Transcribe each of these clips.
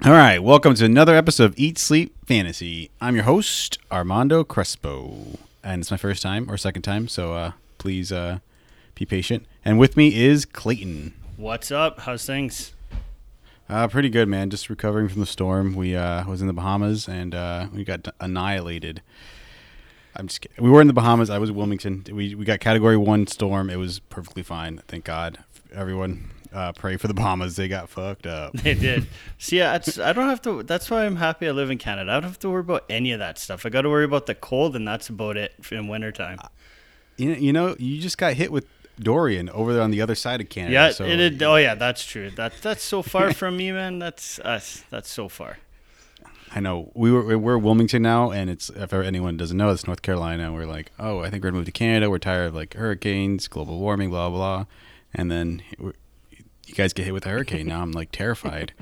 All right, welcome to another episode of Eat Sleep Fantasy. I'm your host Armando Crespo, and it's my first time or second time, so uh, please uh, be patient. And with me is Clayton. What's up? How's things? Uh, pretty good, man. Just recovering from the storm. We uh, was in the Bahamas and uh, we got annihilated. I'm just kidding. We were in the Bahamas. I was in Wilmington. We we got Category One storm. It was perfectly fine. Thank God. Everyone uh, pray for the Bahamas. They got fucked up. They did. See, yeah, it's, I don't have to. That's why I'm happy I live in Canada. I don't have to worry about any of that stuff. I got to worry about the cold, and that's about it in wintertime. You know, you know, you just got hit with Dorian over there on the other side of Canada. Yeah, so it. Oh, yeah, that's true. That that's so far from me, man. That's us. That's so far. I know we were we're Wilmington now, and it's if anyone doesn't know, it's North Carolina. We're like, oh, I think we're gonna move to Canada. We're tired of like hurricanes, global warming, blah blah, and then you guys get hit with a hurricane. now I'm like terrified.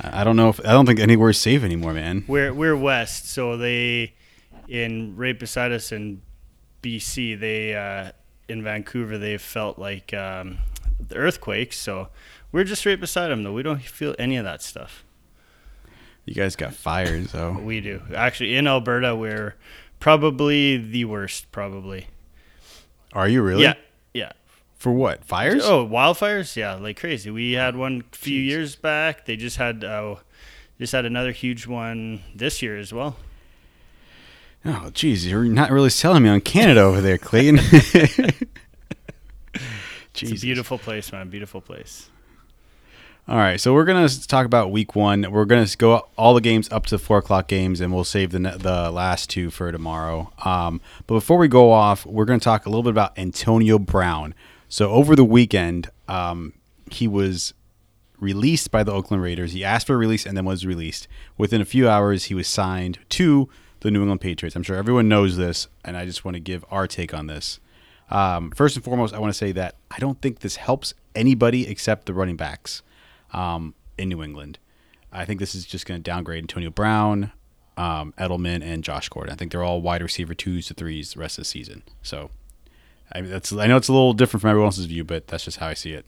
I don't know if I don't think anywhere is safe anymore, man. We're we're west, so they in right beside us in BC. They uh, in Vancouver. They felt like um, the earthquakes. So we're just right beside them, though. We don't feel any of that stuff. You guys got fires, though. We do. Actually, in Alberta, we're probably the worst. Probably. Are you really? Yeah. For what? Fires? Oh, wildfires! Yeah, like crazy. We had one a few years back. They just had uh, just had another huge one this year as well. Oh, geez, you're not really selling me on Canada over there, Clayton. It's a beautiful place, man. Beautiful place. All right, so we're gonna talk about week one. We're gonna go all the games up to four o'clock games, and we'll save the the last two for tomorrow. Um, but before we go off, we're gonna talk a little bit about Antonio Brown. So over the weekend, um, he was released by the Oakland Raiders. He asked for a release and then was released. Within a few hours, he was signed to the New England Patriots. I'm sure everyone knows this, and I just want to give our take on this. Um, first and foremost, I want to say that I don't think this helps anybody except the running backs um, in New England. I think this is just going to downgrade Antonio Brown, um, Edelman, and Josh Gordon. I think they're all wide receiver twos to threes the rest of the season. So I, mean, that's I know it's a little different from everyone else's view, but that's just how I see it.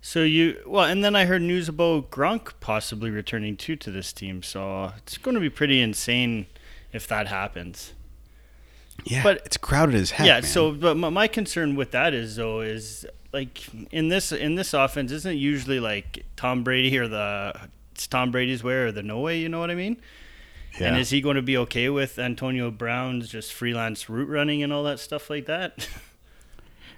So you well, and then I heard news about Gronk possibly returning too to this team. So it's going to be pretty insane if that happens. Yeah, But- it's crowded as heck. yeah. man. So, but my, my concern with that is though is like in this in this offense isn't it usually like Tom Brady or the it's Tom Brady's way or the no way. You know what I mean? Yeah. And is he going to be okay with Antonio Brown's just freelance route running and all that stuff like that?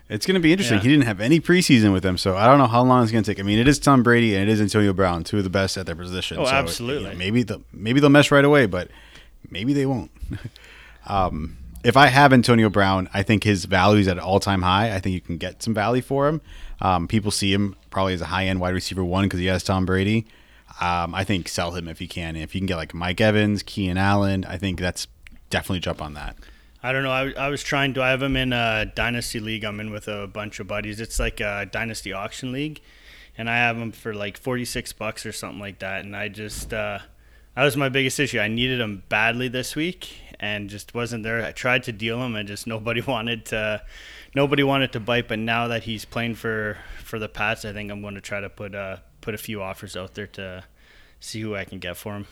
It's going to be interesting. Yeah. He didn't have any preseason with them, so I don't know how long it's going to take. I mean, it is Tom Brady and it is Antonio Brown, two of the best at their position. Oh, so, absolutely. you know, maybe the maybe they'll mesh right away, but maybe they won't. um, if I have Antonio Brown, I think his value is at an all time high. I think you can get some value for him. Um, people see him probably as a high end wide receiver one because he has Tom Brady. Um, I think sell him if you can. If you can get like Mike Evans, Keenan Allen, I think that's definitely jump on that. I don't know. I, I was trying to. I have him in a dynasty league. I'm in with a bunch of buddies. It's like a dynasty auction league, and I have him for like 46 bucks or something like that. And I just uh, that was my biggest issue. I needed him badly this week, and just wasn't there. I tried to deal him, and just nobody wanted to. Nobody wanted to bite. But now that he's playing for for the Pats, I think I'm going to try to put uh, put a few offers out there to see who I can get for him.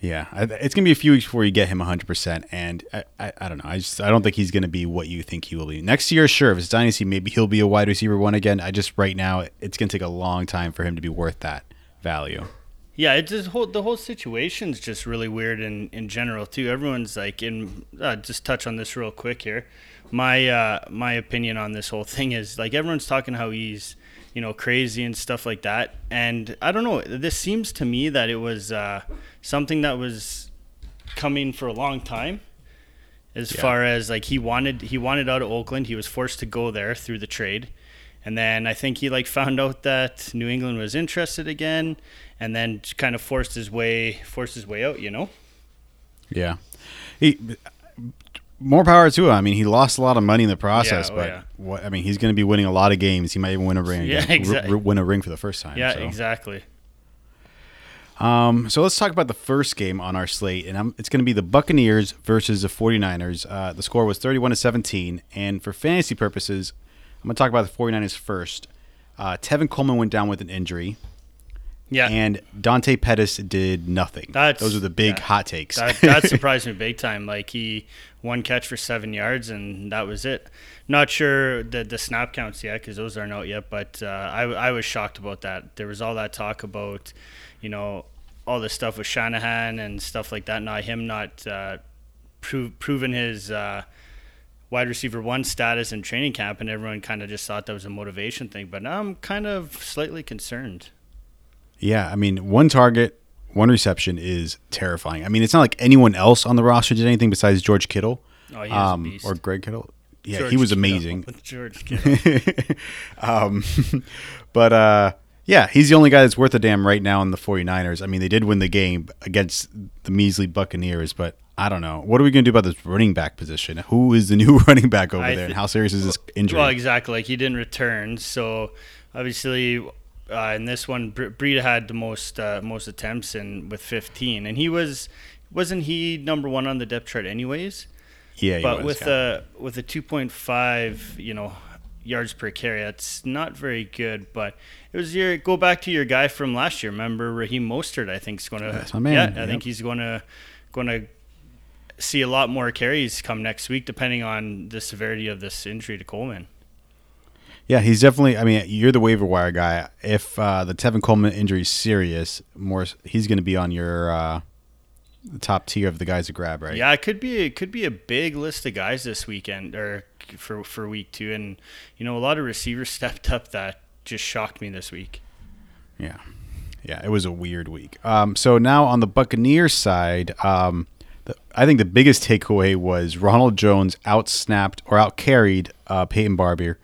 Yeah, it's gonna be a few weeks before you get him 100. percent And I, I, I, don't know. I just I don't think he's gonna be what you think he will be next year. Sure, if it's dynasty, maybe he'll be a wide receiver one again. I just right now it's gonna take a long time for him to be worth that value. Yeah, it just whole the whole situation's just really weird in in general too. Everyone's like in uh, just touch on this real quick here. My uh, my opinion on this whole thing is like everyone's talking how he's you know crazy and stuff like that, and I don't know. This seems to me that it was uh, something that was coming for a long time. As Yeah. far as like he wanted he wanted out of Oakland, he was forced to go there through the trade. And then I think he like found out that New England was interested again, and then kind of forced his way forced his way out. You know. Yeah, he more power to him. I mean, he lost a lot of money in the process, Yeah, oh, but yeah. what I mean, he's going to be winning a lot of games. He might even win a ring. Yeah, exactly. R- win a ring for the first time. Yeah, so. exactly. Um, so let's talk about the first game on our slate, and I'm, it's going to be the Buccaneers versus the 49ers. Uh, the score was 31 to 17, and for fantasy purposes, I'm going to talk about the 49ers first. Uh, Tevin Coleman went down with an injury, Yeah, and Dante Pettis did nothing. That's- Those are the big yeah. hot takes. that, that surprised me big time. Like he one catch for seven yards, and that was it. Not sure the the snap counts yet because those aren't out yet. But uh, I I was shocked about that. There was all that talk about, you know, all the stuff with Shanahan and stuff like that. Not him not uh, prove, proven his. Uh, Wide receiver one status in training camp, and everyone kind of just thought that was a motivation thing. But now I'm kind of slightly concerned. Yeah, I mean, one target, one reception is terrifying. I mean, it's not like anyone else on the roster did anything besides George Kittle Oh, he was a um, or Greg Kittle. Yeah, George he was Kittle. amazing. George Kittle. um, but uh, yeah, he's the only guy that's worth a damn right now in the 49ers. I mean, they did win the game against the measly Buccaneers, but I don't know. What are we going to do about this running back position? Who is the new running back over I there, and how serious is this injury? Well, exactly. Like he didn't return, so obviously uh, in this one, Bre- Breida had the most uh, most attempts in with 15, and he was wasn't he number one on the depth chart anyways? yeah, he but was, with yeah. a with a 2.5, you know, yards per carry, that's not very good. But it was your go back to your guy from last year. Remember Raheem Mostert? I think is going to. That's my man, Yeah, I yep. think he's going to going to see a lot more carries come next week, depending on the severity of this injury to Coleman. Yeah, he's definitely. I mean, you're the waiver wire guy. If uh, the Tevin Coleman injury is serious, more he's going to be on your uh, top tier of the guys to grab, right? Yeah, it could be it could be a big list of guys this weekend or for for week two, and you know a lot of receivers stepped up that just shocked me this week. Yeah. Yeah, it was a weird week. Um, so now on the Buccaneers side, um, the, I think the biggest takeaway was Ronald Jones outsnapped or outcarried uh, Peyton Barber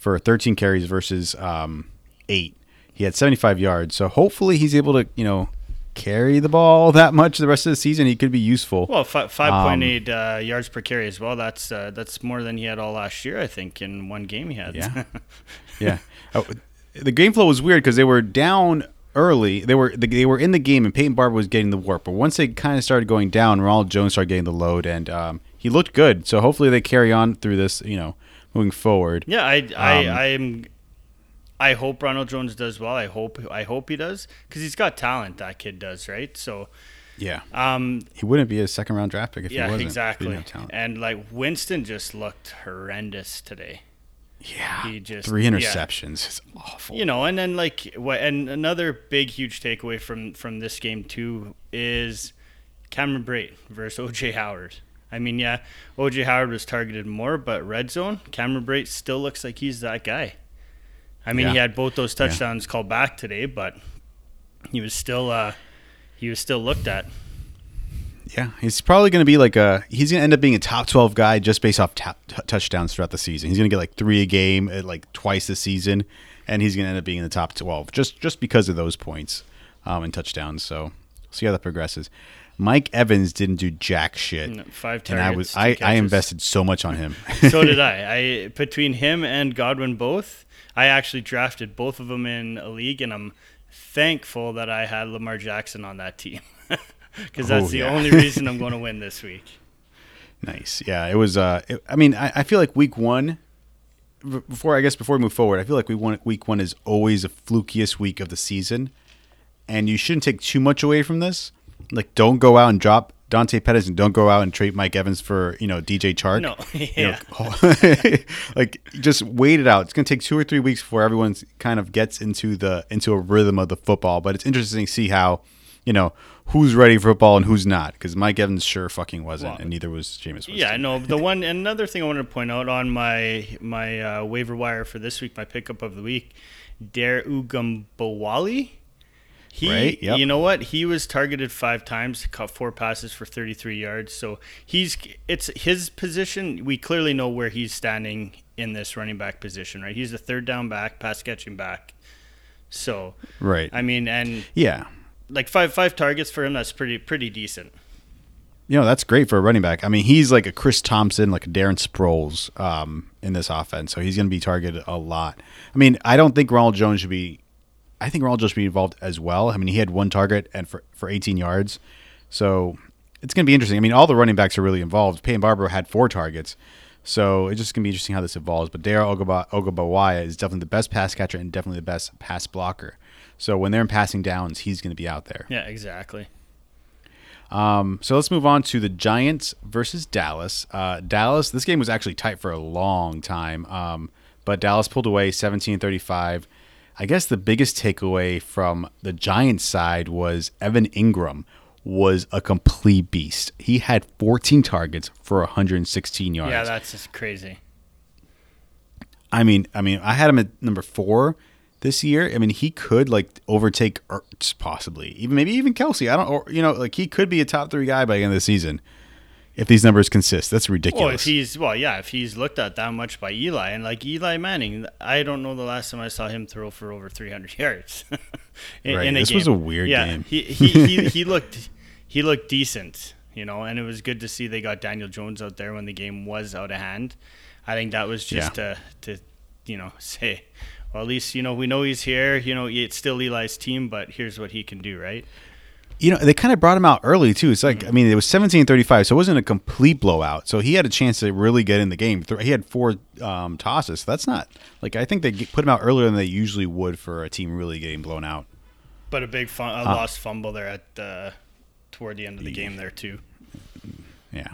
for 13 carries versus um, eight. He had 75 yards, so hopefully he's able to, you know, carry the ball that much the rest of the season. He could be useful. Well, fi- Um, five point eight uh, yards per carry as well. That's uh, that's more than he had all last year. I think in one game he had. Yeah. yeah. Oh, the game flow was weird because they were down early. They were they were in the game, and Peyton Barber was getting the work. But once they kind of started going down, Ronald Jones started getting the load, and um, he looked good. So hopefully they carry on through this. You know, moving forward. yeah, I I Um, I'm. I hope Ronald Jones does well. I hope I hope he does because he's got talent. That kid does, right? So, Yeah. um, He wouldn't be a second round draft pick if yeah, he wasn't. He exactly. talent. And like Winston just looked horrendous today. Yeah. he just- three yeah. interceptions. It's awful. you know and then like what and another big huge takeaway from from this game too is cameron Brate versus oj howard i mean yeah oj howard was targeted more but red zone cameron Brate still looks like he's that guy i mean he had both those touchdowns called back today but he was still uh he was still looked at Yeah, he's probably going to be like a. He's going to end up being a top twelve guy just based off ta- t- touchdowns throughout the season. He's going to get like three a game, at like twice this season, and he's going to end up being in the top twelve just just because of those points um, and touchdowns. So see how that progresses. Mike Evans didn't do jack shit, No, five and I targets, was I, I invested so much on him. so did I. I between him and Godwin both, I actually drafted both of them in a league, and I'm thankful that I had Lamar Jackson on that team because that's Oh, the yeah. only reason I'm going to win this week. Nice. Yeah, it was. Uh, it- I mean, I, I feel like week one. Before I guess before we move forward, I feel like we want week one is always the flukiest week of the season, and you shouldn't take too much away from this. Like don't go out and drop Dante Pettis and don't go out and trade Mike Evans for you know DJ Chark. No, You yeah. know, like just wait it out. It's gonna take two or three weeks before everyone kind of gets into the into a rhythm of the football. But it's interesting to see how you know who's ready for football and who's not. Because Mike Evans sure fucking wasn't, Well, and neither was Jameis. Winston. Yeah, no. The one another thing I wanted to point out on my my uh, waiver wire for this week, my pickup of the week, Dare Ogunbowale. He, Right, yep. you know what? He was targeted five times, caught four passes for 33 yards. So he's it's his position. We clearly know where he's standing in this running back position, right? He's a third down back, pass catching back. So right. I mean, and yeah. like five five targets for him, that's pretty pretty decent. You know, that's great for a running back. I mean, he's like a Chris Thompson, like a Darren Sproles um, in this offense. So he's going to be targeted a lot. I mean, I don't think Ronald Jones should be. I think Ronald should be involved as well. I mean, he had one target and for, for 18 yards. So it's going to be interesting. I mean, all the running backs are really involved. Peyton Barber had four targets. So it's just going to be interesting how this evolves. But Ogaba- Ogunbowale is definitely the best pass catcher and definitely the best pass blocker. So when they're in passing downs, he's going to be out there. Yeah, exactly. Um, so let's move on to the Giants versus Dallas. Uh, Dallas, this game was actually tight for a long time, um, but Dallas pulled away 17-35. I guess the biggest takeaway from the Giants side was Evan Engram was a complete beast. He had 14 targets for 116 yards. Yeah, that's just crazy. I mean, I mean, I had him at number four this year. I mean, he could like overtake Ertz possibly, even maybe even Kelce. I don't, or you know, like he could be a top three guy by the end of the season if these numbers consist. That's ridiculous. Well, if he's well, yeah, if he's looked at that much by Eli and like Eli Manning, I don't know the last time I saw him throw for over 300 yards. in, Right, in this was a weird yeah, game. He, he he he looked he looked decent, you know, and it was good to see they got Daniel Jones out there when the game was out of hand. I think that was just Yeah. to to you know say, well, at least you know we know he's here. You know, it's still Eli's team, but here's what he can do, right? You know, they kind of brought him out early too. It's Mm-hmm. like, I mean, it was 17-35, so it wasn't a complete blowout. So he had a chance to really get in the game. He had four um, tosses. So that's not like I think they put him out earlier than they usually would for a team really getting blown out. But a big fun, a Uh, lost fumble there at uh, toward the end of the game there too. Yeah.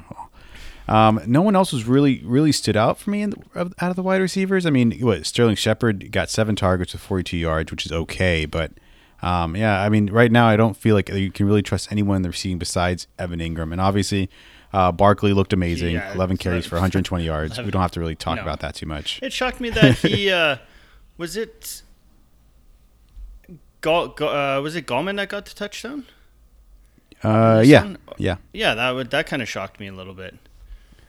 Um, no one else was really really stood out for me in the, out of the wide receivers. I mean, what Sterling Shepard got seven targets with 42 yards, which is okay, but um, yeah, I mean, right now I don't feel like you can really trust anyone in the receiving besides Evan Engram, and obviously. Uh, Barkley looked amazing. Yeah, 11 carries like- for 120 yards. We don't have to really talk No. about that too much. It shocked me that he uh, was it. Uh, was it Gallman that got the touchdown? Uh, yeah, yeah, Yeah, that would that kind of shocked me a little bit.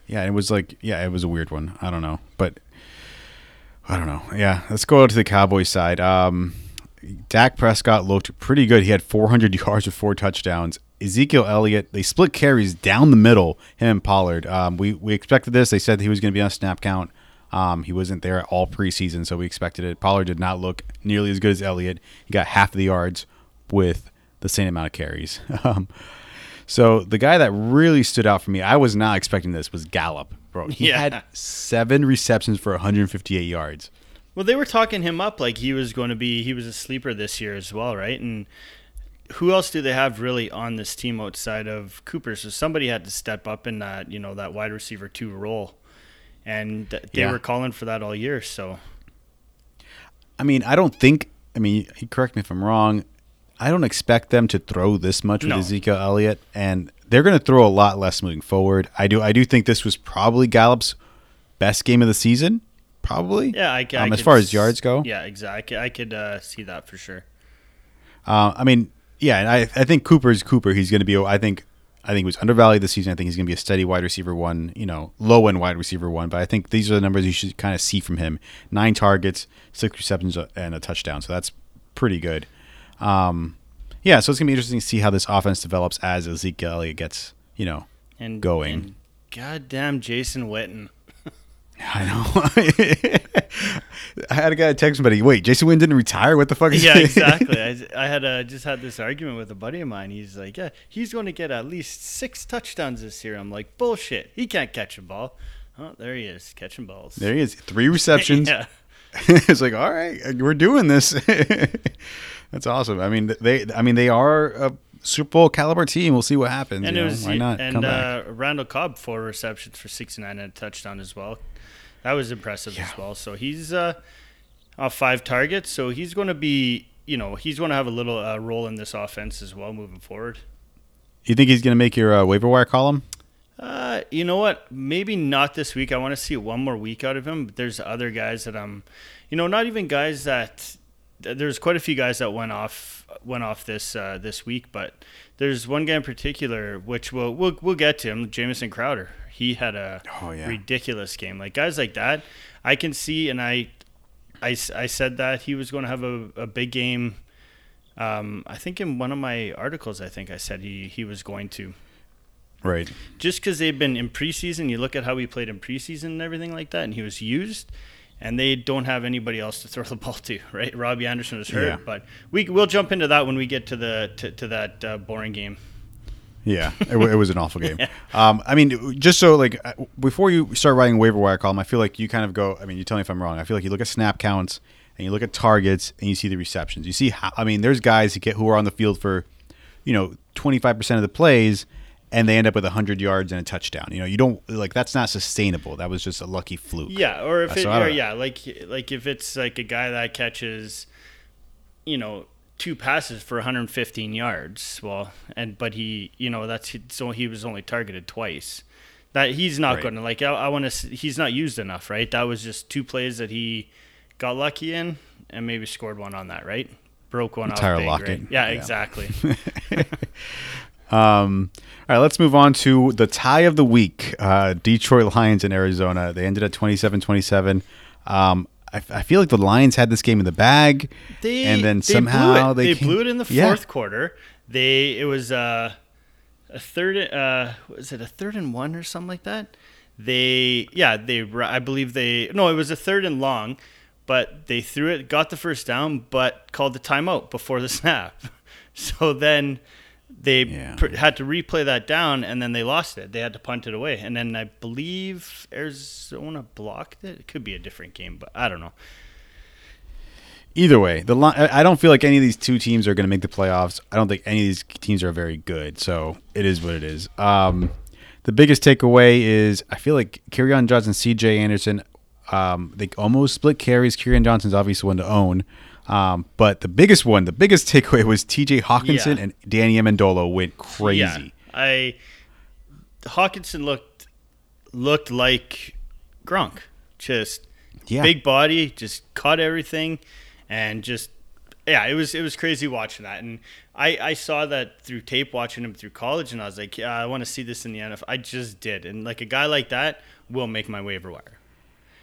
yeah. It was like, yeah, it was a weird one. I don't know, but I don't know. Yeah, let's go to the Cowboys side. Um, Dak Prescott looked pretty good. He had 400 yards with four touchdowns. Ezekiel Elliott, they split carries down the middle. Him and Pollard. Um, we we expected this. They said he was going to be on snap count. Um, he wasn't there at all preseason, so we expected it. Pollard did not look nearly as good as Elliott. He got half of the yards with the same amount of carries. Um, so the guy that really stood out for me, I was not expecting this, was Gallup, bro. He Yeah. had seven receptions for 158 yards. Well, they were talking him up like he was going to be he was a sleeper this year as well, right? And who else do they have really on this team outside of Cooper? So somebody had to step up in that you know that wide receiver two role, and they Yeah. were calling for that all year. So I mean, I don't think. I mean, correct me if I'm wrong. I don't expect them to throw this much with No. Ezekiel Elliott, and they're going to throw a lot less moving forward. I do. I do think this was probably Gallup's best game of the season. Probably. yeah, I, I Um, as far as yards go. yeah, exactly. I could uh, see that for sure. Uh, I mean, yeah, and I, I think Cooper's Cooper. He's going to be. I think. I think he was undervalued this season. I think he's going to be a steady wide receiver one. You know, low end wide receiver one. But I think these are the numbers you should kind of see from him: nine targets, six receptions, uh, and a touchdown. So that's pretty good. Um, yeah, so it's gonna be interesting to see how this offense develops as Ezekiel Elliott gets, you know, And Going. and goddamn Jason Witten. I know. I had a guy text somebody, wait, Jason Wynn didn't retire? What the fuck is yeah, exactly. I, I had uh, just had this argument with a buddy of mine. He's like, "Yeah, he's going to get at least six touchdowns this year." I'm like, "Bullshit! He can't catch a ball." Oh, there he is catching balls. there he is. Three receptions. yeah, it's like, all right, we're doing this. That's awesome. I mean, they, I mean, they are a Super Bowl caliber team. We'll see what happens. And you know? was Why not and come back? uh, Randall Cobb four receptions for 69 and a touchdown as well. That was impressive Yeah. as well. So he's uh, off five targets. So he's going to be, you know, he's going to have a little uh, role in this offense as well moving forward. You think he's going to make your uh, waiver wire column? Uh, you know what? Maybe not this week. I want to see one more week out of him. But there's other guys that I'm, you know, not even guys that. There's quite a few guys that went off went off this uh, this week, but there's one guy in particular which we'll we'll, we'll get to him. Jamison Crowder. He had a Oh, yeah. ridiculous game. Like guys like that, I can see, and I, I, I said that he was going to have a, a big game. Um, I think in one of my articles, I think I said he he was going to Right. just because they've been in preseason, you look at how he played in preseason and everything like that, and he was used, and they don't have anybody else to throw the ball to, right? Robbie Anderson was hurt, Yeah. but we we'll jump into that when we get to the to, to that uh, boring game. Yeah, it, it was an awful game. Um, I mean, just so like uh, before you start writing a waiver wire column, I feel like you kind of go. I mean, you tell me if I'm wrong. I feel like you look at snap counts and you look at targets and you see the receptions. You see how I mean, there's guys who get who are on the field for, you know, 25 percent of the plays, and they end up with 100 yards and a touchdown. You know, you don't like that's not sustainable. That was just a lucky fluke. Yeah, or if Uh, it, so I or yeah, like like if it's like a guy that catches, you know, two passes for 115 yards, well, and but he, you know, that's so he was only targeted twice. That he's not Right. going to like. I, I want to. He's not used enough, right? That was just two plays that he got lucky in, and maybe scored one on that, right? Broke one off. big, Lockett. right? Yeah, Yeah. exactly. Um, all right, let's move on to the tie of the week. Uh, Detroit Lions in Arizona. They ended at 27-27. Um, I, I feel like the Lions had this game in the bag, They and then they somehow blew it. they, they blew it in the Yeah. fourth quarter. They it was uh, a third uh was it a third and one or something like that? They yeah they I believe they no it was a third and long, but they threw it got the first down but called the timeout before the snap. So then they Yeah. pr- had to replay that down and then they lost it. They had to punt it away and then I believe Arizona blocked it. It could be a different game, but I don't know. Either way, the Li- I don't feel like any of these two teams are going to make the playoffs. I don't think any of these teams are very good. So it is what it is. Um, the biggest takeaway is I feel like Kerryon Johnson, C.J. Anderson, um, they almost split carries. Kerryon Johnson's obviously one to own. Um, but the biggest one, the biggest takeaway was T.J. Hockenson Yeah. and Danny Amendola went crazy. Yeah, I Hockenson looked looked like Gronk, just Yeah. big body, just caught everything, and just yeah, it was it was crazy watching that. And I I saw that through tape watching him through college, and I was like, yeah, I want to see this in the NFL. I just did, and like a guy like that will make my waiver wire,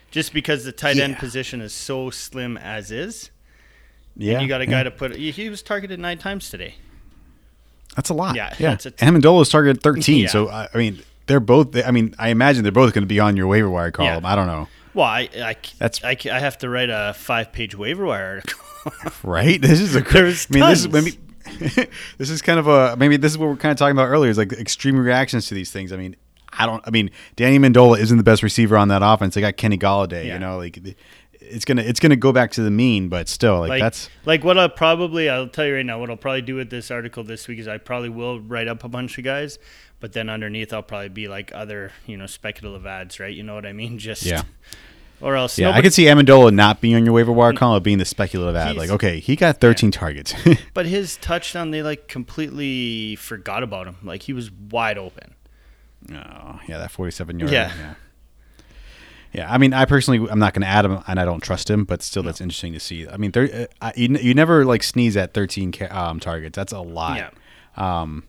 just because the tight end position is so slim as is. Yeah, and you got a yeah. guy to put. He was targeted nine times today. That's a lot. Yeah, Yeah, that's a- Amendola's targeted 13. Yeah. So I, I mean, they're both. I mean, I imagine they're both going to be on your waiver wire column. Yeah. I don't know. Well, I I, That's- I, I have to write a five page waiver wire article. Right? This is a. There's I mean, this is tons. maybe. this is kind of a maybe this is what we're kind of talking about earlier is like extreme reactions to these things. I mean, I don't. I mean, Danny Mendola isn't the best receiver on that offense. They got Kenny Golladay. Yeah. You know, like it's gonna it's gonna go back to the mean, but still, like, like that's like what I'll probably I'll tell you right now what I'll probably do with this article this week is I probably will write up a bunch of guys, but then underneath I'll probably be like other you know speculative ads, right? You know what I mean? Just Yeah. Or else yeah. I nobody- could see Amendola not being on your waiver wire column, being the speculative ad. Like, okay, he got 13 targets. But his touchdown, they like completely forgot about him. Like he was wide open. Oh, yeah, that 47 yard. Yeah. yeah. Yeah, I mean, I personally, I'm not going to add him, and I don't trust him, but still, that's interesting to see. I mean, there, uh, you, you never like sneeze at 13 ca- um, targets. That's a lot. Yeah. Um,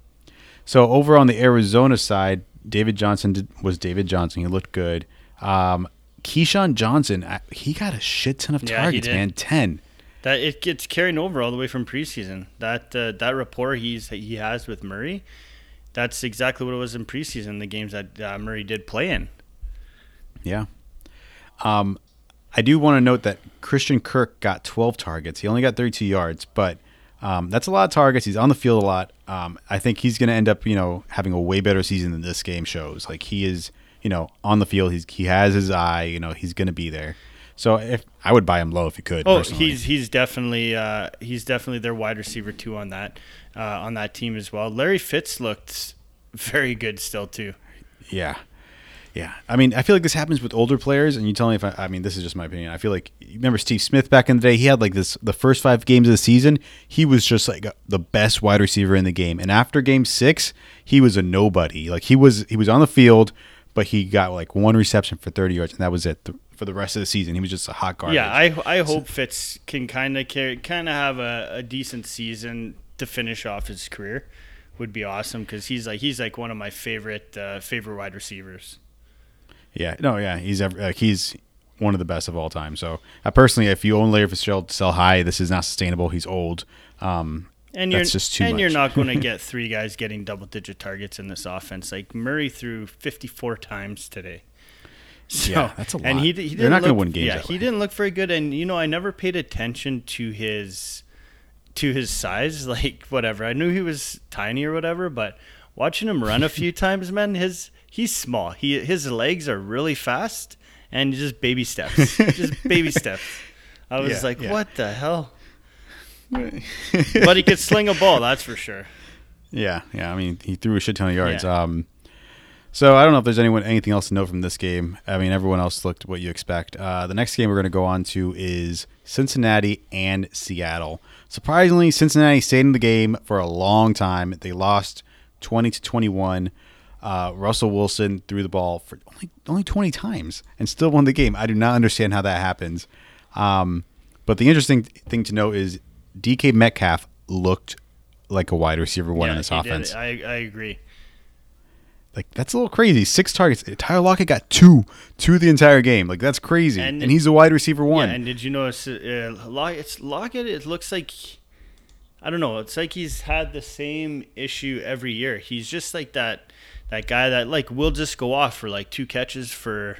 so over on the Arizona side, David Johnson did, was David Johnson. He looked good. Um, KeeSean Johnson, I- he got a shit ton of Yeah, targets, man. 10. That it gets carried over all the way from preseason. That uh, that rapport he's he has with Murray, that's exactly what it was in preseason. The games that uh, Murray did play in. Yeah. Um, I do want to note that Christian Kirk got 12 targets. He only got 32 yards, but um, that's a lot of targets. He's on the field a lot. Um, I think he's going to end up, you know, having a way better season than this game shows. Like he is, you know, on the field. He's he has his eye. You know, he's going to be there. So if I would buy him low if you could. Oh, personally. he's he's definitely uh, he's definitely their wide receiver too on that uh, on that team as well. Larry Fitz looked very good still too. Yeah. Yeah. I mean, I feel like this happens with older players, and you tell me if I, I mean, this is just my opinion. I feel like, you remember Steve Smith back in the day? He had like this, the first five games of the season, he was just like the best wide receiver in the game. And after game six, he was a nobody. Like he was, he was on the field, but he got like one reception for 30 yards, and that was it for the rest of the season. He was just a hot garbage. Yeah, I, I hope Fitz can kind of carry, kind of have a, a decent season to finish off his career. Would be awesome because he's like he's like one of my favorite uh, favorite wide receivers. Yeah, no, yeah, he's ever, like he's one of the best of all time. So uh, personally, if you own Larry Fitzgerald, sell high. This is not sustainable. He's old. Um, and you're that's just too and much. you're not going to get three guys getting double digit targets in this offense. Like Murray threw 54 times today. So, Yeah, that's a And lot. he, he They're didn't not gonna look- win games Yeah, he way. didn't look very good. And you know, I never paid attention to his to his size. Like whatever, I knew he was tiny or whatever, but watching him run a few times, man, his he's small. He his legs are really fast and just baby steps, just baby steps. I was Yeah, like, yeah. what the hell? but he could sling a ball, that's for sure. Yeah, yeah. I mean, he threw a shit ton of yards. Yeah. Um, so I don't know if there's anyone anything else to know from this game. I mean, everyone else looked what you expect. Uh, the next game we're going to go on to is Cincinnati and Seattle. Surprisingly, Cincinnati stayed in the game for a long time. They lost twenty to twenty one. Uh, Russell Wilson threw the ball for only only twenty times and still won the game. I do not understand how that happens. Um, but the interesting thing to note is DK Metcalf looked like a wide receiver one in this offense. I, I agree. Like that's a little crazy. Six targets. Tyler Lockett got two, two the entire game. Like that's crazy. And- And, he's a wide receiver one. Yeah, and did you notice uh, Lock, it's Lockett? It looks like I don't know. It's like he's had the same issue every year. He's just like that that guy that like will just go off for like two catches for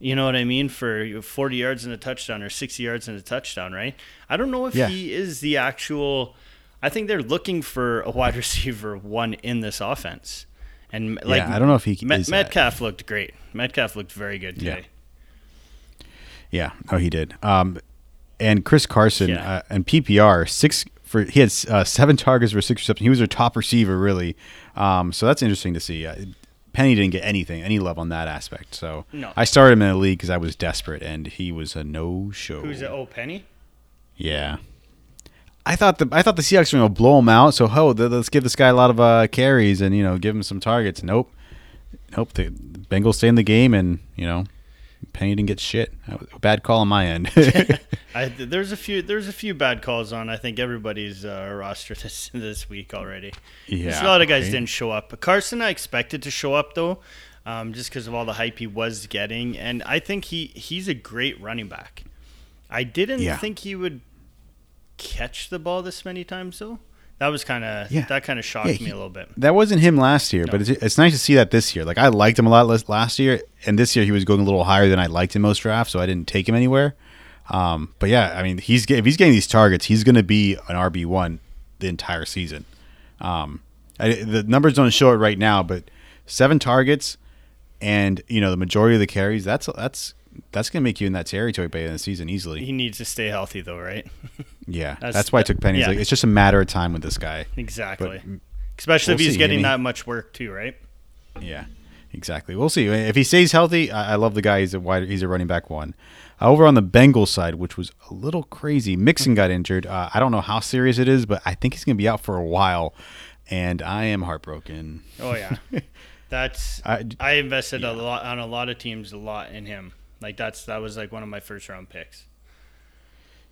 you know what I mean for 40 yards and a touchdown or 60 yards and a touchdown, right? I don't know if Yeah. he is the actual. I think they're looking for a wide receiver one in this offense. And like, I don't know if he Met- is that. Metcalf looked great. Metcalf looked very good Yeah. today. yeah, no, he did. Um, and Chris Carson Yeah. uh, and PPR six for he had uh, seven targets for six receptions. He was their top receiver, really. Um, so that's interesting to see. Uh, Penny didn't get anything, any love on that aspect. So No. I started him in a league because I was desperate, and he was a no show. Who's it? Oh, Penny. Yeah. I thought the I thought the Seahawks were gonna blow him out. So ho, th- let's give this guy a lot of uh, carries and you know give him some targets. Nope, nope. The Bengals stay in the game, and you know Penny didn't get shit. A bad call on my end. I, there's a few there's a few bad calls on I think everybody's uh, roster this this week already. yeah, There's a lot of guys right? didn't show up. Carson I expected to show up though, um, just because of all the hype he was getting, and I think he he's a great running back. I didn't Yeah. think he would catch the ball this many times though. That was kind of Yeah. that kind of shocked Yeah, me a little bit. That wasn't him last year, but it's, it's nice to see that this year. Like I liked him a lot less last year, and this year he was going a little higher than I liked in most drafts, so I didn't take him anywhere. Um, but yeah, I mean, he's if he's getting these targets, he's going to be an RB one the entire season. Um, I, the numbers don't show it right now, but seven targets and you know the majority of the carries. That's that's that's going to make you in that territory by the end of the season easily. He needs to stay healthy though, right? yeah, that's, That's- why I took pennies. yeah. Like it's just a matter of time with this guy. exactly. But- Especially we'll if he's see. I getting mean- that much work too, right? Yeah, exactly. We'll see if he stays healthy. I, I love the guy. He's a wide. He's a running back one. Uh, over on the Bengals side, which was a little crazy, Mixon got injured. Uh, I don't know how serious it is, but I think he's going to be out for a while, and I am heartbroken. Oh yeah, that's I- I, invested a lot on a lot of teams, a lot in him. Like that's that was like one of my first round picks.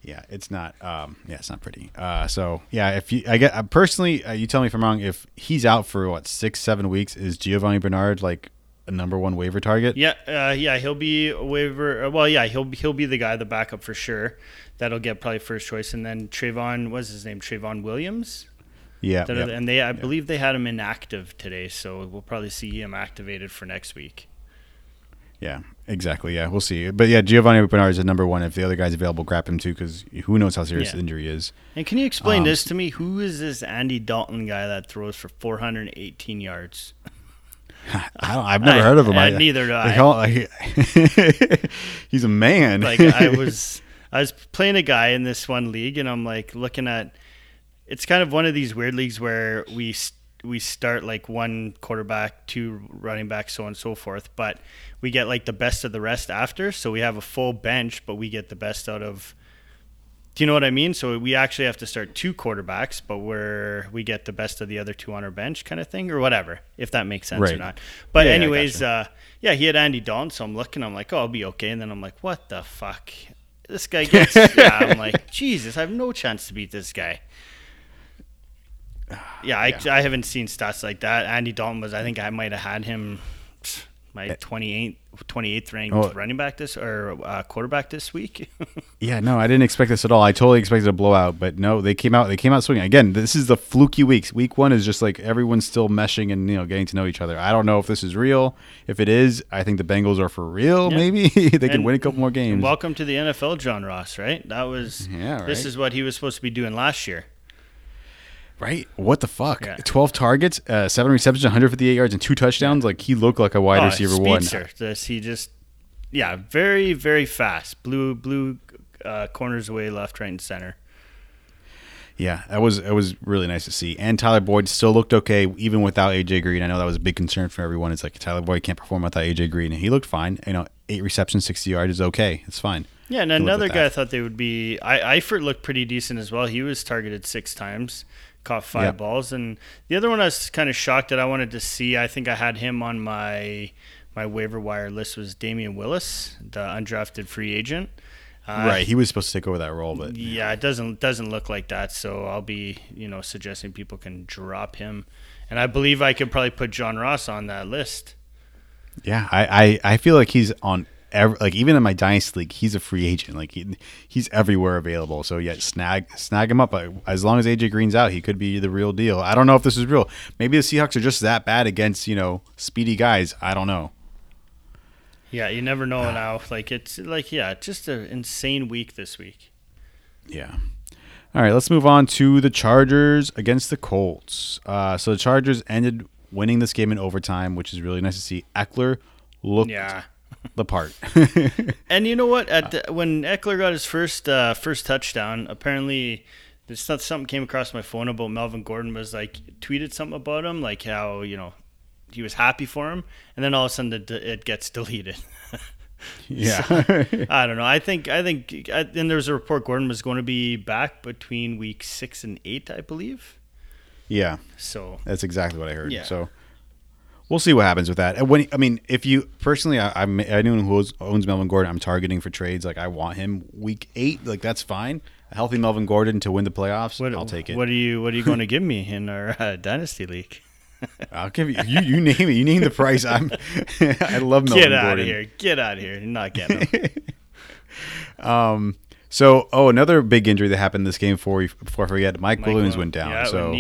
Yeah, it's not. Um, yeah, it's not pretty. Uh, so yeah, if you, I get uh, personally, uh, you tell me if I'm wrong. If he's out for what six, seven weeks, is Giovani Bernard like a number one waiver target? Yeah, uh, yeah, he'll be a waiver. uh, Well, yeah, he'll he'll be the guy, the backup for sure. That'll get probably first choice, and then Trayveon, what's his name? Trayveon Williams. yeah. Yeah. And they, I believe they had him inactive today, so we'll probably see him activated for next week. Yeah, exactly. Yeah, we'll see. But yeah, Giovani Bernard is the number one. If the other guy's available, grab him too, because who knows how serious Yeah. the injury is. And can you explain Um, this to me? Who is this Andy Dalton guy that throws for 418 yards? I don't, I've never heard of him. I, I, neither do they I. call- like, he's a man. like I was I was playing a guy in this one league and I'm like looking at it's kind of one of these weird leagues where we s- we start like one quarterback, two running backs, so on and so forth, but we get like the best of the rest after, so we have a full bench, but we get the best out of do you know what I mean? So we actually have to start two quarterbacks, but we're we get the best of the other two on our bench, kind of thing, or whatever, if that makes sense or not. But Yeah, yeah, anyways, gotcha. uh, yeah, he had Andy Dalton, so I'm looking, I'm like, oh, I'll be okay, and then I'm like, what the fuck? This guy gets. yeah, I'm like, Jesus, I have no chance to beat this guy. Yeah, I, I haven't seen stats like that. Andy Dalton was, I think I might have had him my 28th, 28th ranked Oh. running back this or uh, quarterback this week. Yeah, no, I didn't expect this at all. I totally expected a blowout, but no, they came out. They came out swinging. Again, this is the fluky weeks. Week one is just like everyone's still meshing and you know getting to know each other. I don't know if this is real. If it is, I think the Bengals are for real. Yeah. Maybe they can win a couple more games. Welcome to the NFL, John Ross. Right? That was. Yeah, This is what he was supposed to be doing last year. Right? What the fuck? Yeah. Twelve targets, uh, seven receptions, 158 yards, and two touchdowns. Like he looked like a wide Oh, receiver one. speedster. This he just. Yeah, very very fast. Blue blue uh, corners away, left, right, and center. Yeah, that was it was really nice to see. And Tyler Boyd still looked okay even without AJ Green. I know that was a big concern for everyone. It's like Tyler Boyd can't perform without AJ Green, and he looked fine. You know, eight receptions, 60 yards is okay. It's fine. Yeah, and another guy I thought they would be. I Eifert looked pretty decent as well. He was targeted six times, caught five Yeah. balls, and the other one I was kind of shocked that I wanted to see. I think I had him on my my waiver wire list was Damion Willis, the undrafted free agent. Uh, right, he was supposed to take over that role, but Yeah, it doesn't doesn't look like that. So I'll be you know suggesting people can drop him, and I believe I could probably put John Ross on that list. yeah, I, I, I feel like he's on like even in my dynasty league, he's a free agent. Like he, he's everywhere available. So yeah, snag snag him up. As long as AJ Green's out, he could be the real deal. I don't know if this is real. Maybe the Seahawks are just that bad against you know speedy guys. I don't know. Yeah, you never know now. Like it's like yeah, just an insane week this week. Yeah. All right, let's move on to the Chargers against the Colts. Uh, so the Chargers ended winning this game in overtime, which is really nice to see. Ekeler looked Yeah. The part. And you know what? At the, when Ekeler got his first uh, first touchdown, apparently there's something came across my phone about Melvin Gordon was like tweeted something about him, like how you know he was happy for him, and then all of a sudden it, it gets deleted. yeah. I don't know. I think I think I, and there was a report Gordon was going to be back between week six and eight, I believe. yeah, So that's exactly what I heard. Yeah. So we'll see what happens with that. And when I mean, if you personally, I, I'm anyone who owns- owns Melvin Gordon, I'm targeting for trades. Like I want him week eight. Like that's fine. A healthy Melvin Gordon to win the playoffs. what, I'll take it. What are you What are you going to give me in our uh, dynasty league? I'll give you, you. You name it. You name the price. I'm. I love Melvin Gordon. Get out Gordon. of here! Get out of here! You're not getting him. Um. So, oh, another big injury that happened this game before we, before I forget, Mike, Mike Williams went down. Yeah, so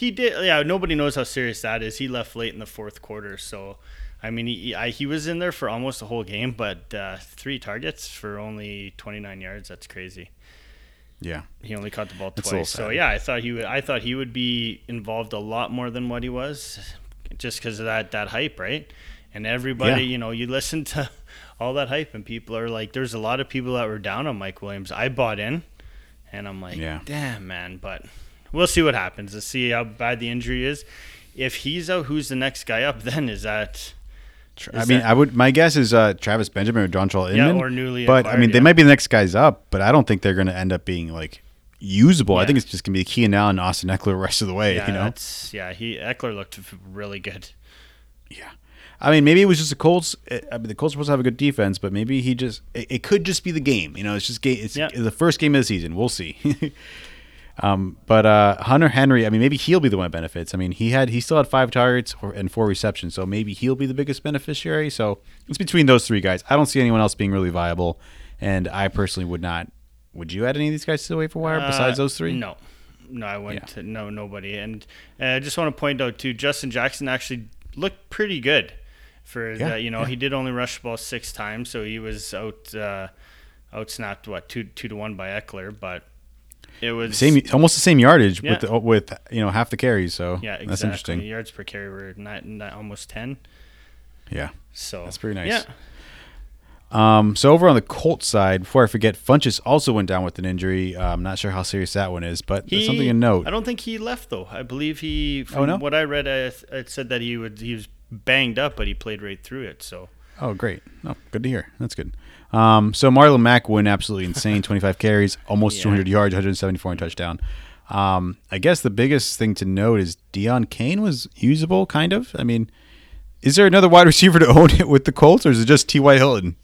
he, did. Yeah, nobody knows how serious that is. He left late in the fourth quarter. So, I mean, he I, he was in there for almost the whole game, but uh, three targets for only 29 yards. That's crazy. yeah, He only caught the ball That's twice. So yeah, I thought he would. I thought he would be involved a lot more than what he was, just because of that that hype, right? And everybody, Yeah. you know, you listen to all that hype, and people are like, there's a lot of people that were down on Mike Williams. I bought in, and I'm like, Yeah. damn man, but we'll see what happens. Let's see how bad the injury is. If he's out, who's the next guy up? Then is that? I mean, that- I would. My guess is uh, Travis Benjamin or John Charles Yeah, or newly But I mean, they might be the next guys up, but I don't think they're going to end up being like usable. I think it's just going to be Keenan Allen and Austin Ekeler the rest of the way. yeah, you know. yeah. He Ekeler looked really good. Yeah. I mean, maybe it was just the Colts. eh, I mean, the Colts are supposed to have a good defense, but maybe he just. It, it could just be the game. You know, it's just game. It's Yeah. the first game of the season. We'll see. um, but uh, Hunter Henry. I mean, maybe he'll be the one that benefits. I mean, he had he still had five targets and four receptions, so maybe he'll be the biggest beneficiary. So it's between those three guys. I don't see anyone else being really viable, and I personally would not. Would you add any of these guys to the waiver wire besides Uh, those three? No, no, I wouldn't. Yeah. No, nobody. And uh, I just want to point out too, Justin Jackson actually looked pretty good for Yeah, that. You know, yeah. he did only rush the ball six times, so he was out uh, out snapped what two two to one by Ekeler, but It was same, almost the same yardage Yeah. with the, with you know half the carries. So Yeah, exactly. that's interesting. Yards per carry were not, not almost ten. Yeah. So That's pretty nice. Yeah, Um, so over on the Colts side, before I forget, Funchess also went down with an injury. Uh, I'm not sure how serious that one is, but he, something to note. I don't think he left though. I believe he. From Oh, no? What I read, I, it said that he would. He was banged up, but he played right through it. So Oh, great. Oh, good to hear. That's good. Um, so Marlon Mack went absolutely insane. 25 carries, almost Yeah. 200 yards, 174 and touchdown. Um, I guess the biggest thing to note is Deon Cain was usable, kind of. I mean, is there another wide receiver to own it with the Colts, or is it just T.Y. Hilton?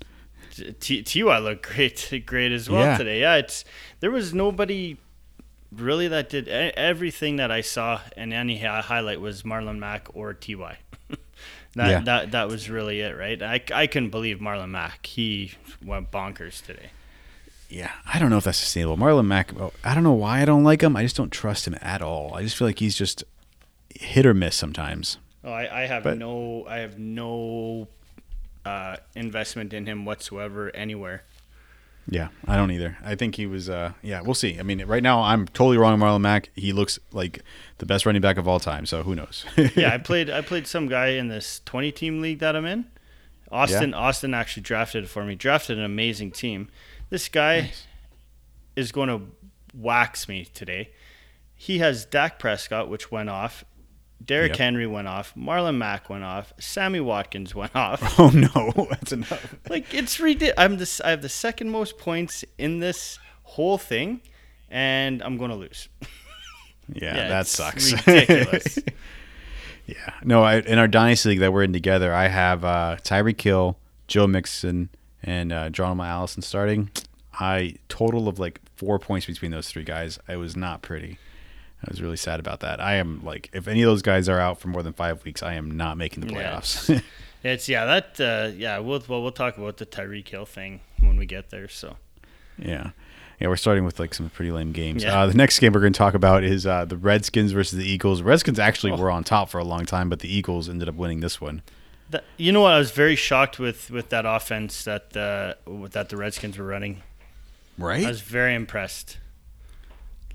T- Ty looked great, great as well Yeah. today. Yeah, it's there was nobody really that did everything that I saw, and any hi- highlight was Marlon Mack or Ty. That Yeah. that that was really it, right? I I couldn't believe Marlon Mack. He went bonkers today. Yeah, I don't know if that's sustainable. Marlon Mack, I don't know why I don't like him. I just don't trust him at all. I just feel like he's just hit or miss sometimes. Oh, I, I have But- no I have no uh, investment in him whatsoever anywhere. Yeah, I don't either. I think he was. Uh, yeah, we'll see. I mean, right now I'm totally wrong on Marlon Mack. He looks like the best running back of all time. So who knows? yeah, I played I played some guy in this 20 team league that I'm in. Austin Austin actually drafted for me. Drafted an amazing team. This guy is going to wax me today. He has Dak Prescott, which went off. Derrick Yep. Henry went off. Marlon Mack went off. Sammy Watkins went off. oh no, that's enough. like it's ridiculous. I'm this. I have the second most points in this whole thing, and I'm going to lose. Yeah, Yeah, that sucks. ridiculous. yeah, no. I, in our dynasty league that we're in together, I have uh, Tyreek Hill, Joe Mixon, and uh, John Allison starting. I total of like four points between those three guys. It was not pretty. I was really sad about that. I am like, if any of those guys are out for more than five weeks, I am not making the Yeah, playoffs. It's yeah that uh, yeah we'll well we'll talk about the Tyreek Hill thing when we get there. So Yeah. Yeah, we're starting with like some pretty lame games. Yeah. Uh, the next game we're going to talk about is uh, the Redskins versus the Eagles. Redskins actually Oh. were on top for a long time, but the Eagles ended up winning this one. that, you know what I was very shocked with with that offense that uh, that the Redskins were running. Right. I was very impressed.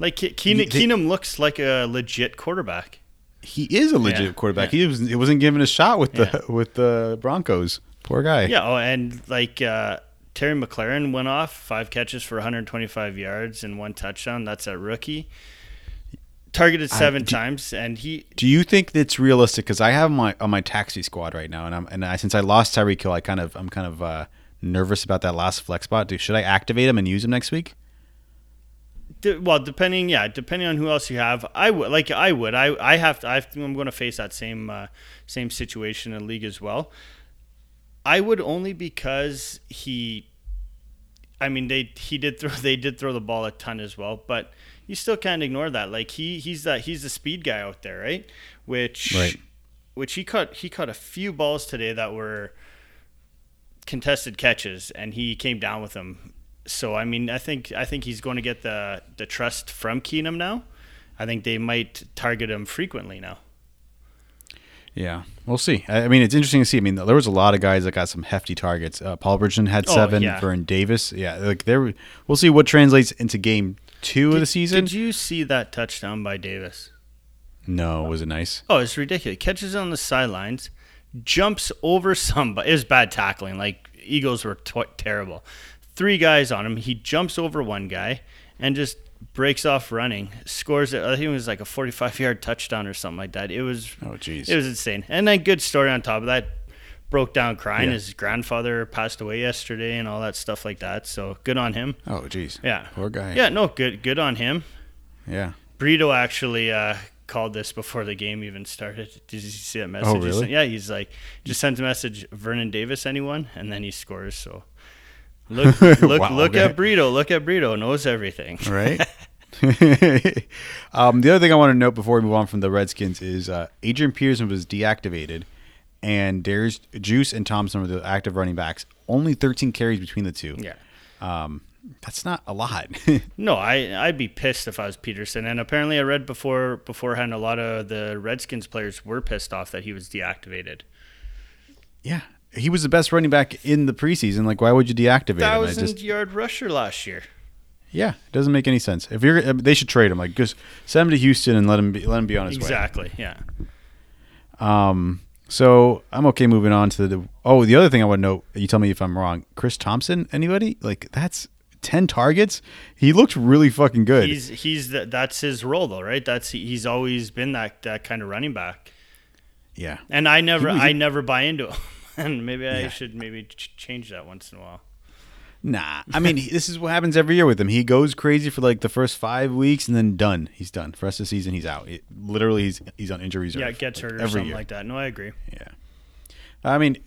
Like Ke- Keenum, They- Keenum looks like a legit quarterback. He is a legit Yeah. quarterback. Yeah. He was he wasn't given a shot with the with the Broncos. Poor guy. Yeah, oh, and like uh, Terry McLaurin went off five catches for 125 yards and one touchdown. That's a rookie. Targeted I- seven do- times, and he Do you think that's realistic? Because I have my on my taxi squad right now, and I'm and I, since I lost Tyreek Hill, I kind of I'm kind of uh, nervous about that last flex spot. Do, should I activate him and use him next week? De- well, depending, yeah, depending on who else you have, I would like I would I I have to I I'm going to face that same uh, same situation in league as well. I would only because he, I mean they he did throw they did throw the ball a ton as well, but you still can't ignore that. Like he he's that he's the speed guy out there, right? Which Right. which he caught he caught a few balls today that were contested catches, and he came down with them. So I mean, I think I think he's going to get the the trust from Keenum now. I think they might target him frequently now. Yeah, we'll see. I, I mean, it's interesting to see. I mean, there was a lot of guys that got some hefty targets. Uh, Paul Bridgeton had Oh, seven. yeah. Vern Davis, yeah. Like there, we'll see what translates into game two of the season. Did you see that touchdown by Davis? no, was it nice? Oh, it's ridiculous. Catches on the sidelines, jumps over somebody. It was bad tackling. Like Eagles were t- terrible. Three guys on him. He jumps over one guy and just breaks off running. Scores it. I think it was like a 45 yard touchdown or something like that. It was Oh, jeez. it was insane. And then good story on top of that. Broke down crying. Yeah. His grandfather passed away yesterday and all that stuff like that. So good on him. Oh, jeez. Yeah. Poor guy. Yeah, no, good good on him. Yeah. Brito actually uh, called this before the game even started. Did you see that message? Oh, he really? sent? Yeah, he's like, just sent a message, Vernon Davis, anyone? And then he scores. So look, look, Wow, look okay. at Brito. Look at Brito. Knows everything. Right. um, the other thing I want to note before we move on from the Redskins is uh, Adrian Peterson was deactivated, and there's Juice and Thompson were the active running backs. Only 13 carries between the two. Yeah. Um, that's not a lot. No, I I'd be pissed if I was Peterson. And apparently, I read before beforehand a lot of the Redskins players were pissed off that he was deactivated. yeah. He was the best running back in the preseason. Like, why would you deactivate him? Thousand yard rusher last year. Yeah, it doesn't make any sense. If you're, uh, they should trade him. Like, just send him to Houston and let him be, let him be on his way. Exactly. Yeah. Um, so I'm okay moving on to the. Oh, the other thing I want to know. You tell me if I'm wrong. Chris Thompson. Anybody like that's ten targets? He looked really fucking good. He's he's the, that's his role though, right? That's he's always been that that kind of running back. yeah. And I never was- I never buy into him. and maybe I Yeah. should maybe ch- change that once in a while. Nah, I mean this is what happens every year with him. He goes crazy for like the first five weeks and then done. He's done. For the rest of the season, he's out. It, literally, he's he's on injury reserve. Yeah, it gets like, hurt or every something year. like that. No, I agree. Yeah, I mean,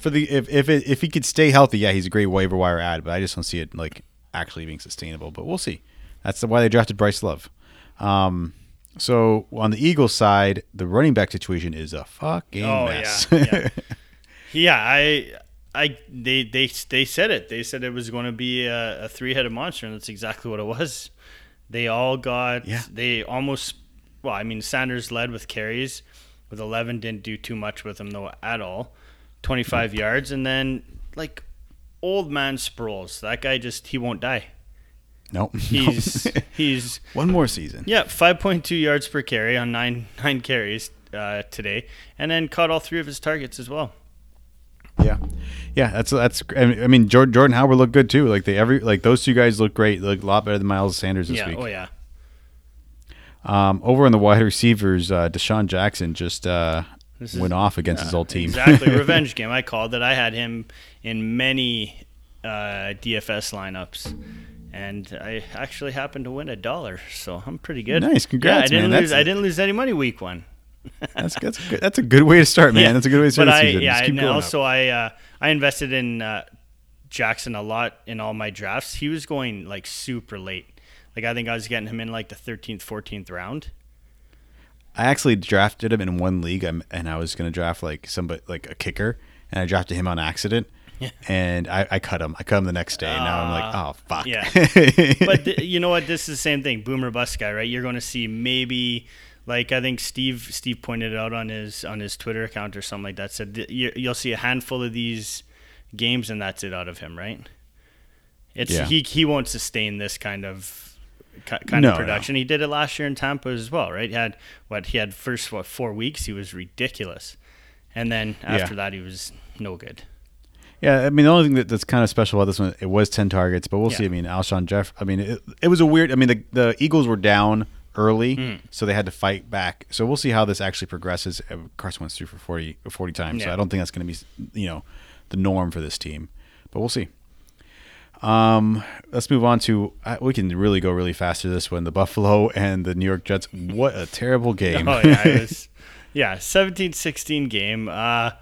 for the if if it, if he could stay healthy, yeah, he's a great waiver wire ad. But I just don't see it like actually being sustainable. But we'll see. That's why they drafted Bryce Love. Um, so on the Eagles side, the running back situation is a fucking Oh, mess. yeah, yeah. Yeah, I I they they they said it. They said it was going to be a, a three-headed monster, and that's exactly what it was. They all got. Yeah. They almost. Well, I mean, Sanders led with carries, with eleven. Didn't do too much with him though at all. Twenty-five yards, and then like old man Sproles. That guy just he won't die. nope. He's he's one more season. yeah, five point two yards per carry on nine nine carries uh, today, and then caught all three of his targets as well. Yeah, yeah. That's that's. I mean, Jordan, Jordan Howard looked good too. Like they every like those two guys look great. Look a lot better than Miles Sanders this yeah. week. Oh yeah. Um, over on the wide receivers, uh, DeSean Jackson just uh, is- went off against his old team. Exactly, revenge game. I called it. I had him in many uh, DFS lineups, and I actually happened to win a dollar, so I'm pretty good. Nice. Congrats, yeah, I didn't man. lose. That's- I didn't lose any money week one. That's that's a good, that's a good way to start, man. Yeah, That's a good way to start But I, season. yeah, and up. also I uh, I invested in uh, Jackson a lot in all my drafts. He was going like super late. Like I think I was getting him in like the 13th, 14th round. I actually drafted him in one league, and I was going to draft like somebody like a kicker, and I drafted him on accident. Yeah. And I, I cut him. I cut him the next day. and now I'm like, Ah, oh fuck. yeah. but th- you know what? This is the same thing. Boomer bust guy, right? You're going to see maybe, like I think Steve Steve pointed out on his on his Twitter account or something like that. Said you, you'll see a handful of these games, and that's it out of him, right? It's Yeah. he he won't sustain this kind of kind No, of no. production. He did it last year in Tampa as well, right? He had what he had first what four weeks. He was ridiculous, and then after that he was no good. Yeah, I mean the only thing that, that's kind of special about this one, it was ten targets, but we'll see. I mean, Alshon Jeff. I mean, it, it was a weird. I mean, the the Eagles were down early, Mm. so they had to fight back. So we'll see how this actually progresses. Uh, Carson went through for 40, 40 times, so I don't think that's going to be you know the norm for this team, but we'll see. Um, let's move on to. Uh, we can really go really fast to this one. The Buffalo and the New York Jets. What a terrible game! Oh yeah, it was, yeah, 17-16 game. Uh,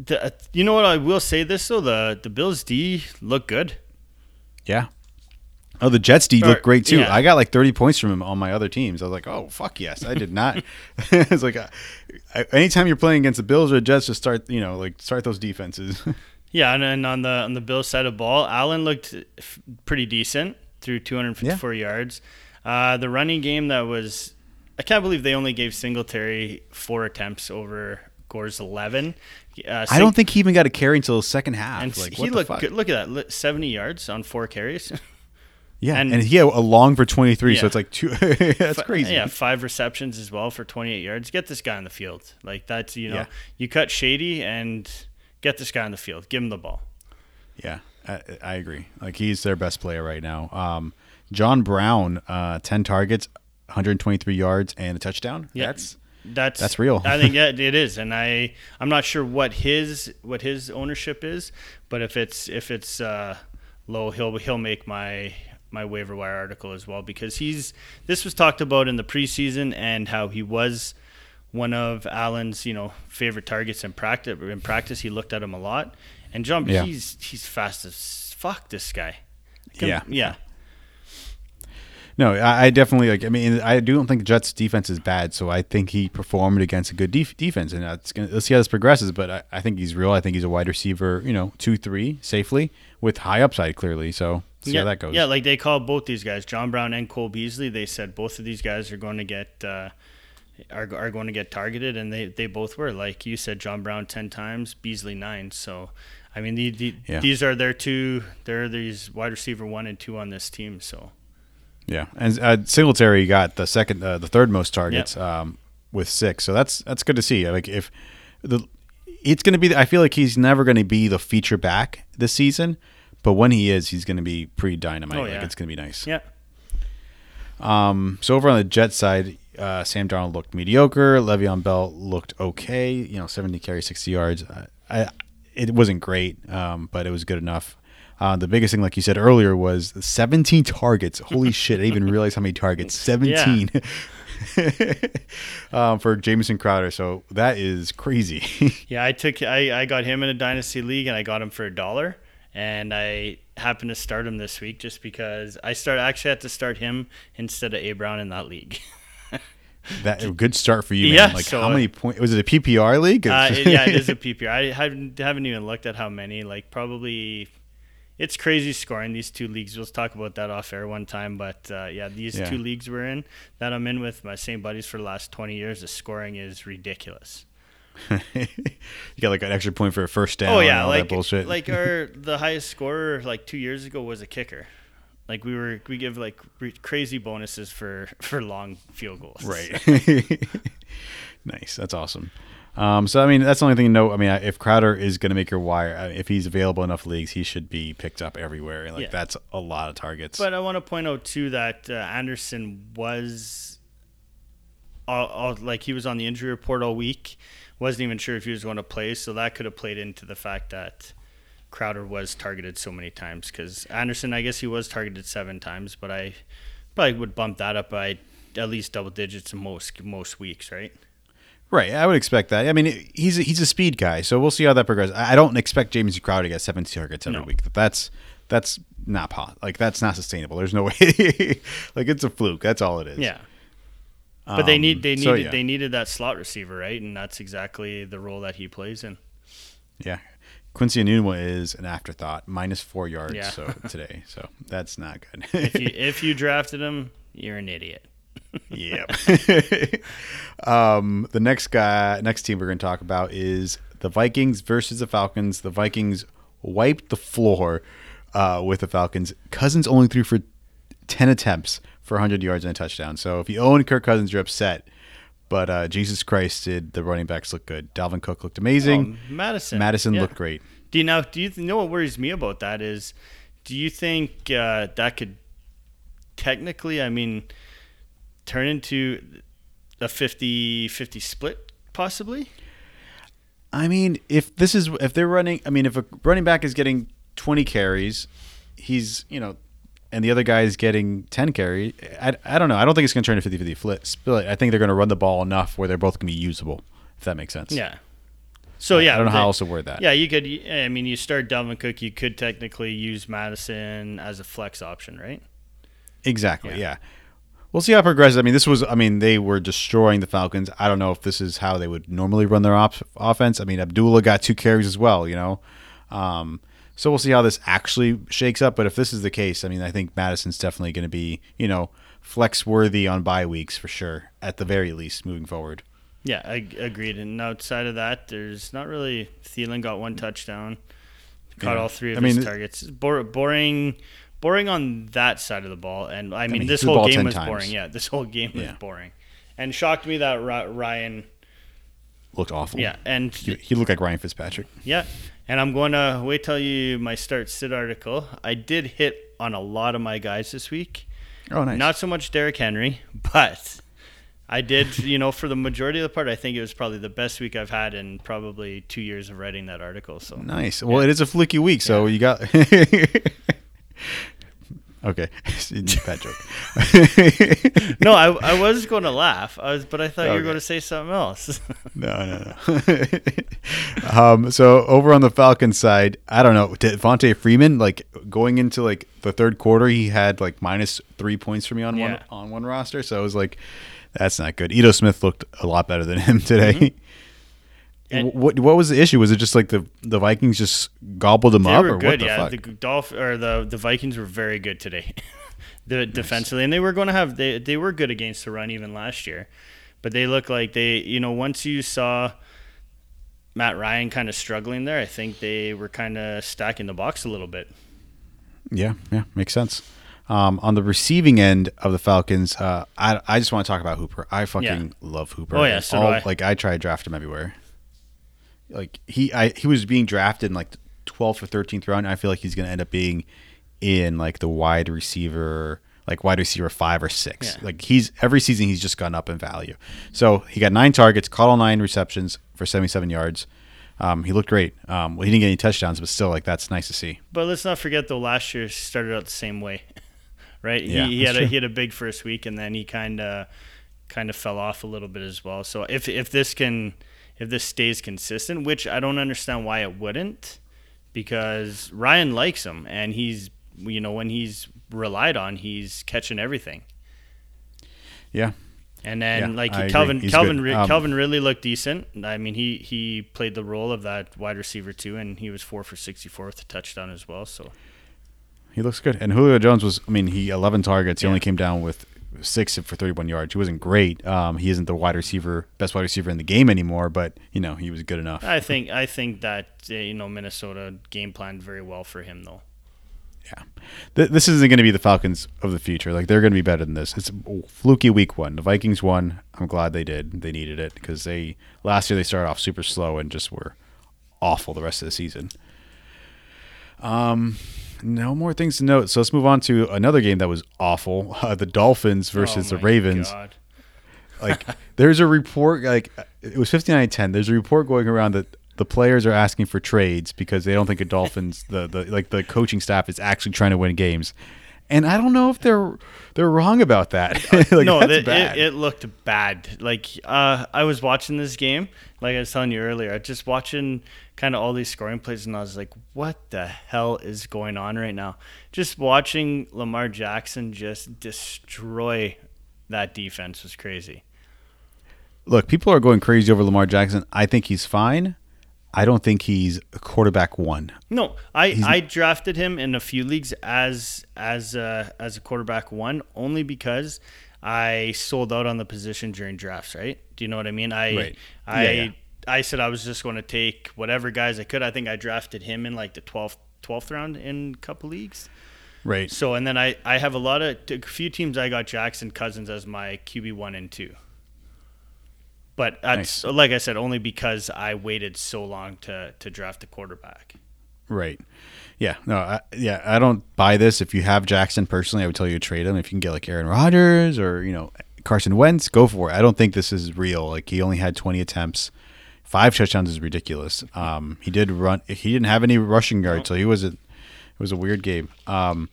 the, uh, you know what? I will say this though: the the Bills D look good. Yeah. Oh, the Jets D looked great too. yeah. I got like 30 points from him on my other teams. I was like, oh, fuck yes. I did not. it's like, uh, I, anytime you're playing against the Bills or the Jets, just start, you know, like start those defenses. Yeah, and then on the on the Bills side of ball, Allen looked f- pretty decent through 254 yards. Uh, the running game that was, I can't believe they only gave Singletary four attempts over Gore's 11. Uh, I don't think he even got a carry until the second half. And like, he looked good. Look at that, 70 yards on four carries. Yeah. And, and- he had a long for 23. So it's like two. that's crazy. Yeah, five receptions as well for 28 yards. Get this guy on the field. Like that's you know, Yeah. you cut Shady and get this guy on the field. Give him the ball. Yeah, I, I agree. Like he's their best player right now. Um, John Brown, uh, 10 targets, 123 yards, and a touchdown. Yeah. That's That's That's real. I think yeah, it is, and I I'm not sure what his what his ownership is, but if it's if it's uh, low, he'll he'll make my my waiver wire article as well because he's this was talked about in the preseason and how he was one of Allen's you know favorite targets in practice. In practice, he looked at him a lot, and John Yeah. he's he's fast as fuck. This guy. Yeah. yeah. No, I, I definitely like. I mean, I do don't think Jets' defense is bad, so I think he performed against a good def- defense, and that's gonna, let's see how this progresses. But I, I think he's real. I think he's a wide receiver, you know, two three safely with high upside clearly. So see yeah, how that goes. Yeah, like they called both these guys, John Brown and Cole Beasley. They said both of these guys are going to get uh, are, are going to get targeted, and they, they both were. Like you said, John Brown ten times, Beasley nine. So, I mean, the, the, Yeah. these are their two. They're these wide receiver one and two on this team. So, Yeah, and uh, Singletary got the second, uh, the third most targets um, with six. So that's that's good to see. Like if the it's going to be, I feel like he's never going to be the feature back this season, but when he is, he's going to be pretty dynamite. Oh, Like it's going to be nice. yeah, Um, so over on the Jet side, uh, Sam Darnold looked mediocre. Le'Veon Bell looked okay. You know, 70 carries, 60 yards. I, I it wasn't great, um, but it was good enough. Uh, the biggest thing, like you said earlier, was 17 targets. Holy shit! I didn't even realize how many targets. 17 um, for Jamison Crowder. So that is crazy. yeah. I took I, I got him in a dynasty league, and I got him for a dollar. And I happened to start him this week just because I start actually had to start him instead of A Brown in that league. that a good start for you, man. Yeah, like so- how many points? Was it a PPR league? Uh, it- yeah, it is a PPR. I haven't, haven't even looked at how many. Like probably, it's crazy scoring these two leagues. We'll talk about that off air one time. But uh, yeah, these Yeah. two leagues we're in that I'm in with my same buddies for the last 20 years. The scoring is ridiculous. you got like an extra point for a first down. oh and yeah, like bullshit. like our the highest scorer like two years ago was a kicker. Like we were we give like re- crazy bonuses for for long field goals. Right. nice. That's awesome. Um, so I mean, that's the only thing to know. I mean, if Crowder is going to make your wire, uh, if he's available enough leagues, he should be picked up everywhere. And like Yeah. that's a lot of targets. But I want to point out too that uh, Anderson was, all, all, like he was on the injury report all week. Wasn't even sure if he was going to play, so that could have played into the fact that Crowder was targeted so many times. Because Anderson, I guess he was targeted seven times, but I probably would bump that up by at least double digits in most most weeks, right? right. I would expect that. I mean, he's a, he's a speed guy, so we'll see how that progresses. I don't expect James Crowder to get 70 targets every No. week. That's that's not pot. Like that's not sustainable. There's no way. like it's a fluke. That's all it is. Yeah. But they need they Um, needed so, yeah. they needed that slot receiver, right? And that's exactly the role that he plays in. Yeah. Quincy Enunwa is an afterthought, minus four yards Yeah. so today. So that's not good. If you if you drafted him, you're an idiot. Yep. um, the next guy, next team we're going to talk about is the Vikings versus the Falcons. The Vikings wiped the floor uh, with the Falcons. Cousins only threw for ten attempts for 100 yards and a touchdown. So if you own Kirk Cousins, you're upset. But uh, Jesus Christ, did the running backs look good? Dalvin Cook looked amazing. Um, Mattison. Mattison yeah. looked great. Do you now? Do you th- know what worries me about that is? Do you think uh, that could technically, I mean, turn into a 50-50 split possibly? I mean, if this is if they're running, I mean, if a running back is getting 20 carries, he's you know, and the other guy is getting 10 carry. I, I don't know. I don't think it's going to turn to 50-50 flip split. I think they're going to run the ball enough where they're both going to be usable. If that makes sense. Yeah. So yeah, I don't know they- how else to word that. Yeah, you could. I mean, you start Dalvin Cook. You could technically use Mattison as a flex option, right? Exactly. Yeah. Yeah. We'll see how it progresses. I mean, this was. I mean, they were destroying the Falcons. I don't know if this is how they would normally run their op- offense. I mean, Abdullah got two carries as well. You know, um, so we'll see how this actually shakes up. But if this is the case, I mean, I think Mattison's definitely going to be, you know, flex worthy on bye weeks for sure, at the very least, moving forward. Yeah, I agreed. And outside of that, there's not really. Thielen got one touchdown, caught Yeah. all three of I his th- targets. Bor- boring, boring on that side of the ball. And I mean, mean, this whole game was times. boring. Yeah, this whole game was boring, and shocked me that Ryan. Looked awful. Yeah, and He, he looked like Ryan Fitzpatrick. yeah, and I'm going to wait till you my start sit article. I did hit on a lot of my guys this week. Oh, nice. Not so much Derrick Henry, but I did, you know, for the majority of the part, I think it was probably the best week I've had in probably two years of writing that article. So Nice. Well, it is a flicky week, so you got. okay, bad joke. no, I, I was going to laugh, I was, but I thought you were going to say something else. No, no, no. um, so over on the Falcons side, I don't know. Devonta Freeman, like going into like the third quarter, he had like minus three points for me on one on one roster. So I was like, that's not good. Ito Smith looked a lot better than him today. Mm-hmm. And- what what was the issue? Was it just like the the Vikings just gobbled them up, were or what good, the yeah. fuck? The Dolph or the the Vikings were very good today, the defensively, and they were going to have they they were good against the run even last year, but they look like they, you know, once you saw Matt Ryan kind of struggling there, I think they were kind of stacking the box a little bit. Yeah, yeah, makes sense. Um, on the receiving end of the Falcons, uh, I, I just want to talk about Hooper. I fucking Yeah. love Hooper. Oh, yeah, so do I. Like I try to draft him everywhere. Like he, I he was being drafted in like the 12th or 13th round. And I feel like he's going to end up being in like the wide receiver, like wide receiver five or six. Yeah. Like he's every season he's just gone up in value. So he got nine targets, caught all nine receptions for 77 yards. Um, he looked great. Um, well, he didn't get any touchdowns, but still, like that's nice to see. But let's not forget though, last year started out the same way, right? Yeah, he, he had a, true. he had a big first week, and then he kind of kind of fell off a little bit as well. So if if this can if this stays consistent, which I don't understand why it wouldn't, because Ryan likes him, and he's you know when he's relied on, he's catching everything. Yeah, And then Yeah, like I Calvin good. Ri- Um, Calvin really looked decent. I mean he he played the role of that wide receiver too, and he was four for sixty four with a touchdown as well. So He looks good. And Julio Jones was, I mean, he 11 targets. He Yeah. only came down with six for 31 yards. He wasn't great. Um, he isn't the wide receiver, best wide receiver in the game anymore, but, you know, he was good enough. I think I think that uh, you know Minnesota game planned very well for him though. Yeah. Th- this isn't going to be the Falcons of the future. Like, they're going to be better than this. It's a fluky week one. The Vikings won. I'm glad they did. They needed it because they, last year, they started off super slow and just were awful the rest of the season. Um, no more things to note. So let's move on to another game that was awful. Uh, the Dolphins versus Oh the Ravens. God. like there's a report like it was 59-10 there's a report going around that the players are asking for trades because they don't think the dolphins the, the like the coaching staff is actually trying to win games and i don't know if they're they're wrong about that like no, that's th- bad. It, it looked bad. Like uh, I was watching this game, like I was telling you earlier, I was just watching kind of all these scoring plays, and I was like, "What the hell is going on right now?" Just watching Lamar Jackson just destroy that defense was crazy. look people are going crazy over lamar jackson i think he's fine i don't think he's a quarterback one No, I, I drafted him in a few leagues as as a, as a quarterback one only because I sold out on the position during drafts. Right? Do you know what I mean? I Right. I Yeah, yeah. I said I was just going to take whatever guys I could. I think I drafted him in like the 12th 12th round in a couple leagues. right So and then I I have a lot of a few teams I got Jackson Cousins as my QB one and two. But that's like I said, only because I waited so long to to draft a quarterback. Right. Yeah. No. I, yeah. I don't buy this. If you have Jackson personally, I would tell you to trade him. If you can get like Aaron Rodgers or you know Carson Wentz, go for it. I don't think this is real. Like he only had 20 attempts, five touchdowns is ridiculous. Um, he did run. He didn't have any rushing yards, so he was a. It was a weird game. Um,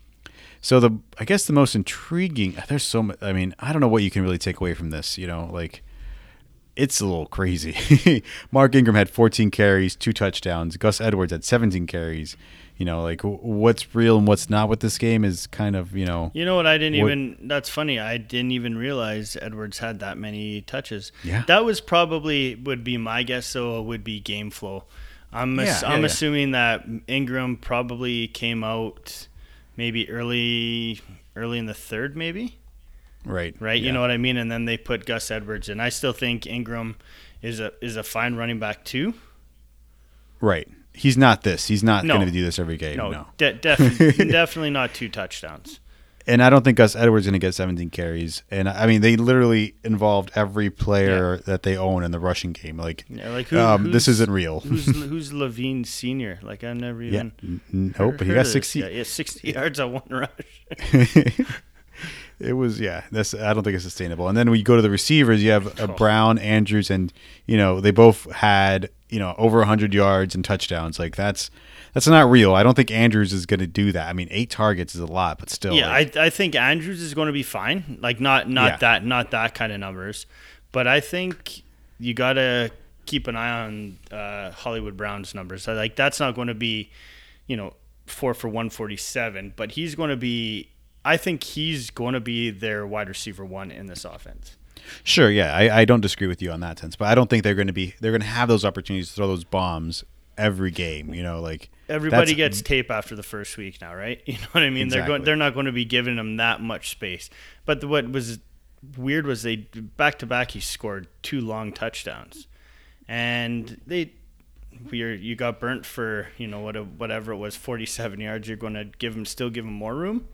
so the I guess the most intriguing. There's so much. I mean, I don't know what you can really take away from this. You know, like it's a little crazy. Mark Ingram had 14 carries, two touchdowns. Gus Edwards had 17 carries. You know, like what's real and what's not with this game is kind of you know. You know what? I didn't What- even. That's funny. I didn't even realize Edwards had that many touches. Yeah. That was probably would be my guess. So it would be game flow. I'm ass- Yeah, yeah, I'm yeah. assuming that Ingram probably came out maybe early early in the third, maybe Right. right. Yeah. You know what I mean? And then they put Gus Edwards, and I still think Ingram is a is a fine running back too. Right. He's not this. He's not No. going to do this every game. No, No. de- def- definitely not two touchdowns. And I don't think Gus Edwards is going to get 17 carries. And I mean, they literally involved every player that they own in the rushing game. Like, Yeah, like who, um, this isn't real. Who's who's Levine Senior? Like I've never even. N- Nope. But he got 60. Yeah, sixty yards on one rush. it was yeah. That's I don't think it's sustainable. And then when you go to the receivers, you have uh, Brown, Andrews, and you know they both had you know over 100 yards and touchdowns. Like that's that's not real. I don't think Andrews is going to do that. I mean, eight targets is a lot, but still. Yeah, like, I, I think Andrews is going to be fine. Like not not Yeah. that not that kind of numbers, but I think you got to keep an eye on uh, Hollywood Brown's numbers. Like that's not going to be, you know, four for one forty seven, but he's going to be. I think he's going to be their wide receiver one in this offense. Sure, yeah, I, I don't disagree with you on that sense, but I don't think they're going to be they're going to have those opportunities to throw those bombs every game. You know, like Everybody gets tape after the first week now, right? You know what I mean? They're going. They're not going to be giving them that much space. But the, what was weird was they back to back he scored two long touchdowns, and they you're, you got burnt for you know what whatever it was 47 yards. You're going to give him still give him more room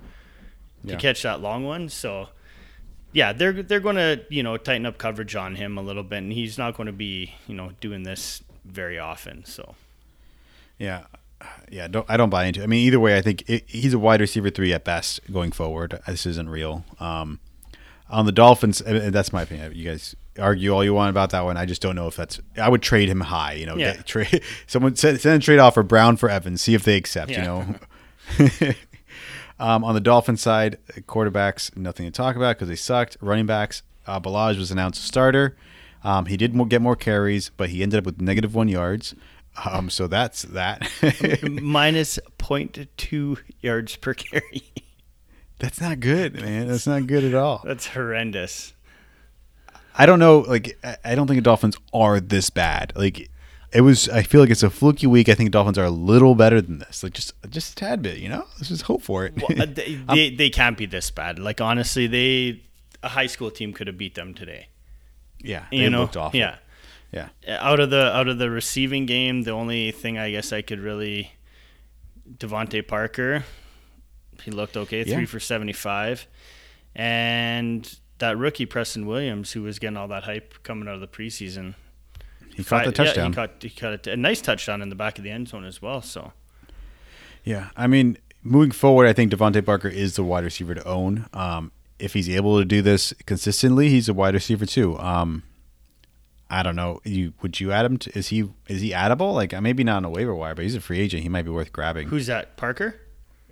Yeah. to catch that long one. So yeah, they're they're going to you know tighten up coverage on him a little bit, and he's not going to be you know doing this very often. So Yeah, yeah. Don't I don't buy into. it. I mean, either way, I think it, he's a wide receiver three at best going forward. This isn't real. Um, on the Dolphins, that's my opinion. You guys argue all you want about that one. I just don't know if that's. I would trade him high. You know, Yeah. get, trade someone send, send a trade offer Brown for Evans. See if they accept. Yeah. You know. um, on the Dolphin side, quarterbacks nothing to talk about because they sucked. Running backs, uh, Ballage was announced starter. Um, he did get more carries, but he ended up with negative one yards. Um, so that's that. minus 0.2 yards per carry. That's not good, man. That's not good at all. That's horrendous. I don't know. Like, I don't think the Dolphins are this bad. Like, it was. I feel like it's a fluky week. I think Dolphins are a little better than this. Like, just just a tad bit. You know, let's just hope for it. Well, uh, they, they, they can't be this bad. Like honestly, they a high school team could have beat them today. yeah, they You know, looked awful. yeah. yeah. Out of the out of the receiving game, the only thing I guess I could really DeVante Parker, he looked okay, three Yeah. for seventy five, and that rookie Preston Williams, who was getting all that hype coming out of the preseason. He caught the Fi- yeah, touchdown. he caught he caught a, a nice touchdown in the back of the end zone as well. So Yeah, I mean, moving forward, I think DeVante Parker is the wide receiver to own. Um, if he's able to do this consistently, he's a wide receiver too. Um, I don't know. You would you add him? To, is he is he addable? Like uh, maybe not on a waiver wire, but he's a free agent. He might be worth grabbing. who's that? Parker.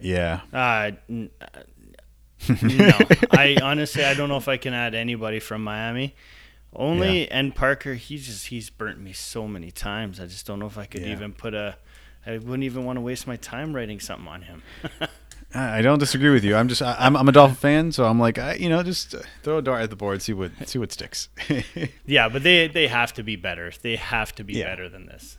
yeah, Uh, n- uh, no, I honestly I don't know if I can add anybody from Miami. Only and Parker, he's just he's burnt me so many times. I just don't know if I could Yeah. even put a. I wouldn't even want to waste my time writing something on him. I don't disagree with you. I'm just I, I'm I'm a Dolphin fan, so I'm like I, you know just uh, throw a dart at the board, see what see what sticks. yeah, but they they have to be better. They have to be Yeah. better than this.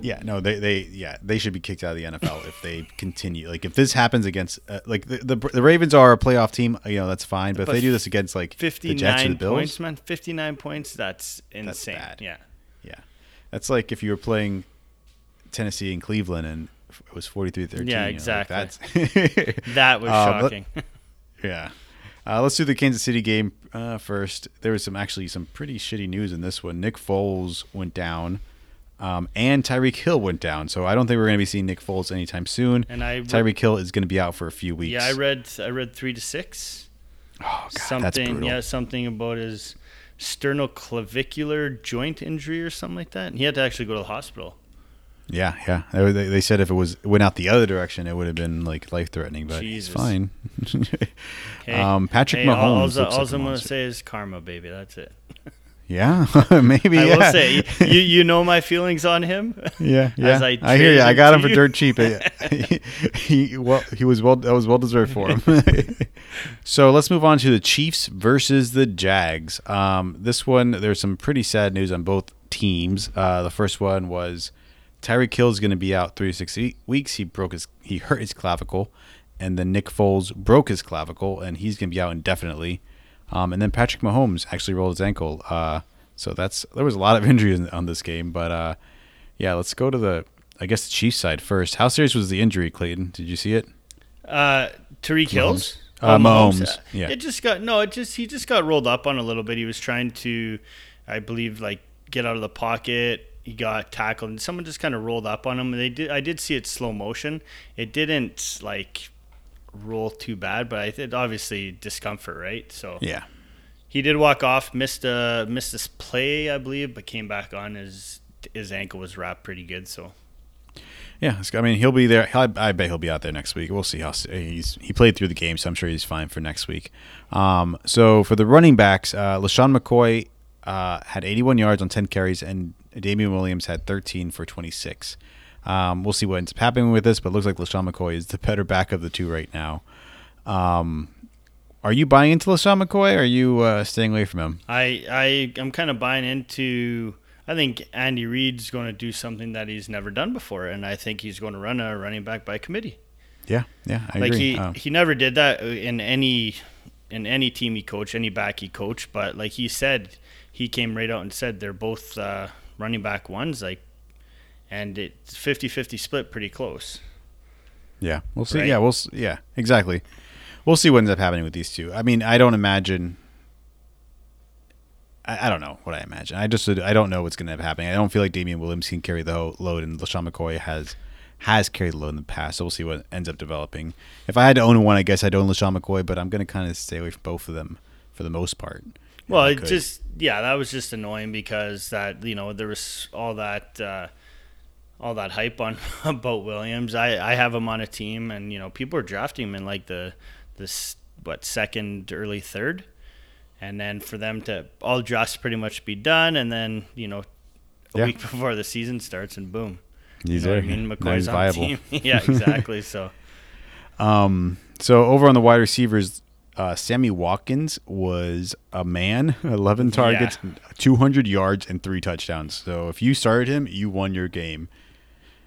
Yeah, no, they they yeah they should be kicked out of the NFL if they continue. Like if this happens against uh, like the, the the Ravens are a playoff team, you know that's fine. But, if they do this against like Fifty the Jets or the nine Bills, points, man. Fifty nine points. That's insane. bad. Yeah. yeah, that's like if you were playing Tennessee and Cleveland and it was 43-13. Yeah, you know, exactly. Like that's That was Uh, but- shocking. yeah. Uh, let's do the Kansas City game uh, first. There was some actually some pretty shitty news in this one. Nick Foles went down, um, and Tyreek Hill went down. So I don't think we're going to be seeing Nick Foles anytime soon. And I Tyreek Hill is going to be out for a few weeks. yeah, I read I read three to six. Oh, God, that's something brutal. yeah something about his sternoclavicular joint injury or something like that and he had to actually go to the hospital Yeah, yeah. They, they said if it was went out the other direction, it would have been like life threatening. But Jesus. he's fine. Hey, um, Patrick hey, Mahomes. all, all, like a I'm gonna say is karma baby that's it Yeah, maybe. i yeah. will say you you know my feelings on him Yeah, yeah. As I I, hear you. I got him for you. dirt cheap. he, he well, he was well. That was well deserved for him. so let's move on to the Chiefs versus the Jags. Um, this one, there's some pretty sad news on both teams. Uh, the first one was Tyreek Hill is going to be out three to six weeks. He broke his, he hurt his clavicle, and then Nick Foles broke his clavicle, and he's going to be out indefinitely. Um, and then Patrick Mahomes actually rolled his ankle. Uh, so that's there was a lot of injuries on- on this game, but uh, yeah, let's go to the I guess the Chiefs side first. How serious was the injury, Clayton? Did you see it? uh Tyreek Hills Uh, Oh, Mahomes, yeah. it just got no it just he just got rolled up on a little bit he was trying to I believe like get out of the pocket he got tackled and someone just kind of rolled up on him and they did I did see it slow motion it didn't like roll too bad but I think obviously discomfort right so Yeah. he did walk off missed a missed this play I believe but came back on his his ankle was wrapped pretty good so Yeah, I mean he'll be there. I, I bet he'll be out there next week. We'll see how he's he played through the game, so I'm sure he's fine for next week. Um, so for the running backs, uh, LeSean McCoy uh, had 81 yards on 10 carries, and Damien Williams had 13 for 26. Um, we'll see what ends up happening with this, but it looks like LeSean McCoy is the better back of the two right now. Um, are you buying into LeSean McCoy? Or are you uh, staying away from him? I I I'm kind of buying into. I think Andy Reid's going to do something that he's never done before, and I think he's going to run a running back by committee. Yeah, yeah, I like agree. he Um, he never did that in any in any team he coached, any back he coached. But like he said, he came right out and said they're both uh, running back ones, like, and it's 50-50 split, pretty close. Yeah, we'll see. Right? Yeah, we'll. Yeah, exactly. We'll see what ends up happening with these two. I mean, I don't imagine. I, I don't know what I imagine. I just I don't know what's going to end up happening. I don't feel like Damien Williams can carry the load, and LeSean McCoy has has carried the load in the past. So we'll see what ends up developing. If I had to own one, I guess I'd own LeSean McCoy, but I'm going to kind of stay away from both of them for the most part. Well, it just yeah, that was just annoying because that you know there was all that uh, all that hype on about Williams. I I have him on a team, and you know people are drafting him in like the this what second, early third, and then for them to all drafts pretty much be done, and then you know a Yeah. week before the season starts, and boom, he's you know there. I mean? McCoy's on viable. team. yeah, exactly. So Um, so over on the wide receivers, uh, Sammy Watkins was a man, 11 targets, 200 yards, and three touchdowns. So if you started him, you won your game.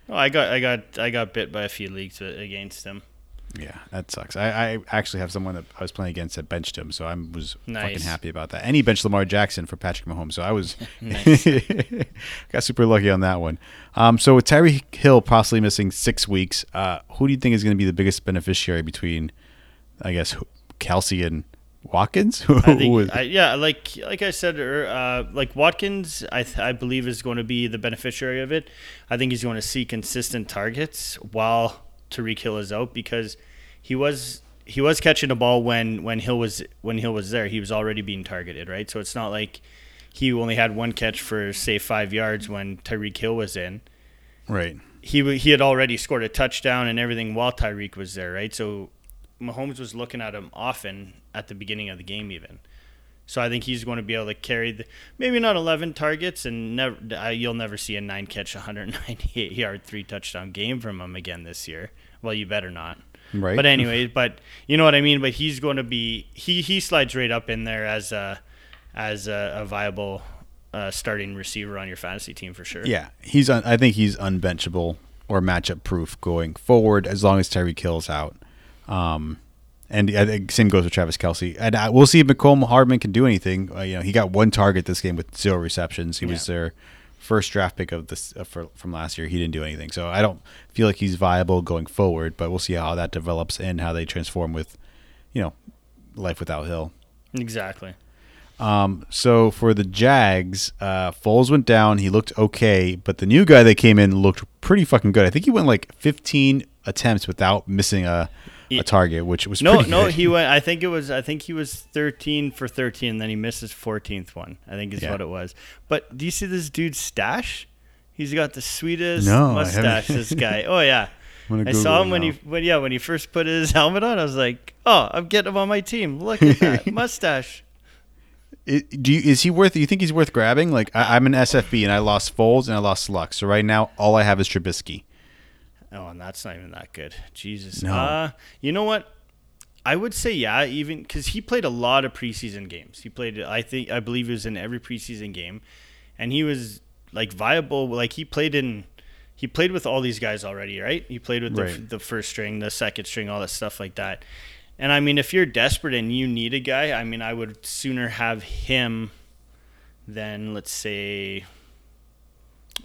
Oh, I got I got I got bit by a few leagues against him. Yeah, that sucks. I, I actually have someone that I was playing against that benched him, so I was fucking happy about that. And he benched Lamar Jackson for Patrick Mahomes, so I was got super lucky on that one. Um, so with Tyreek Hill possibly missing six weeks, uh, who do you think is going to be the biggest beneficiary between, I guess, Kelce and Watkins? Who I was- think, I, yeah, like like I said, er, uh, like Watkins, I th- I believe is going to be the beneficiary of it. I think he's going to see consistent targets while Tyreek Hill is out because he was he was catching the ball when when Hill was when Hill was there. He was already being targeted, right? So it's not like he only had one catch for say five yards when Tyreek Hill was in right. he he had already scored a touchdown and everything while Tyreek was there, right? So Mahomes was looking at him often at the beginning of the game, even. So I think he's going to be able to carry the maybe not 11 targets and never uh, you'll never see a nine catch, 198 yard, three touchdown game from him again this year. Well, you better not. Right. But anyway, but you know what I mean. But he's going to be he he slides right up in there as a as a, a viable uh, starting receiver on your fantasy team for sure. Yeah, he's. Un- I think he's unbenchable or matchup proof going forward as long as Tyreek Hill's out. Um, and I think same goes with Travis Kelce. And I, we'll see if Mecole Hardman can do anything. Uh, you know, he got one target this game with zero receptions. He was their first draft pick of this uh, for, from last year. He didn't do anything, so I don't feel like he's viable going forward. But we'll see how that develops and how they transform with, you know, life without Hill. Exactly. Um, so for the Jags, uh, Foles went down. He looked okay, but the new guy that came in looked pretty fucking good. I think he went like 15 attempts without missing a, a target, which was No, pretty no, good. he went. I think it was. I think he was thirteen for thirteen. And then he missed his fourteenth one. I think is Yeah. what it was. But do you see this dude's stash? He's got the sweetest No, mustache. This guy. Oh yeah. I'm saw him when now. he, when yeah, when he first put his helmet on. I was like, oh, I'm getting him on my team. Look at that mustache. It- do you, is he worth? You think he's worth grabbing? Like I, I'm an SFB and I lost Foles and I lost Luck. So right now all I have is Trubisky. Oh, and that's not even that good. Jesus. No. Uh, you know what? I would say yeah, even because he played a lot of preseason games. He played, I think, I believe he was in every preseason game, and he was like viable. Like he played in, he played with all these guys already, right? He played with the, the first string, the second string, all that stuff like that. And I mean, if you're desperate and you need a guy, I mean, I would sooner have him than let's say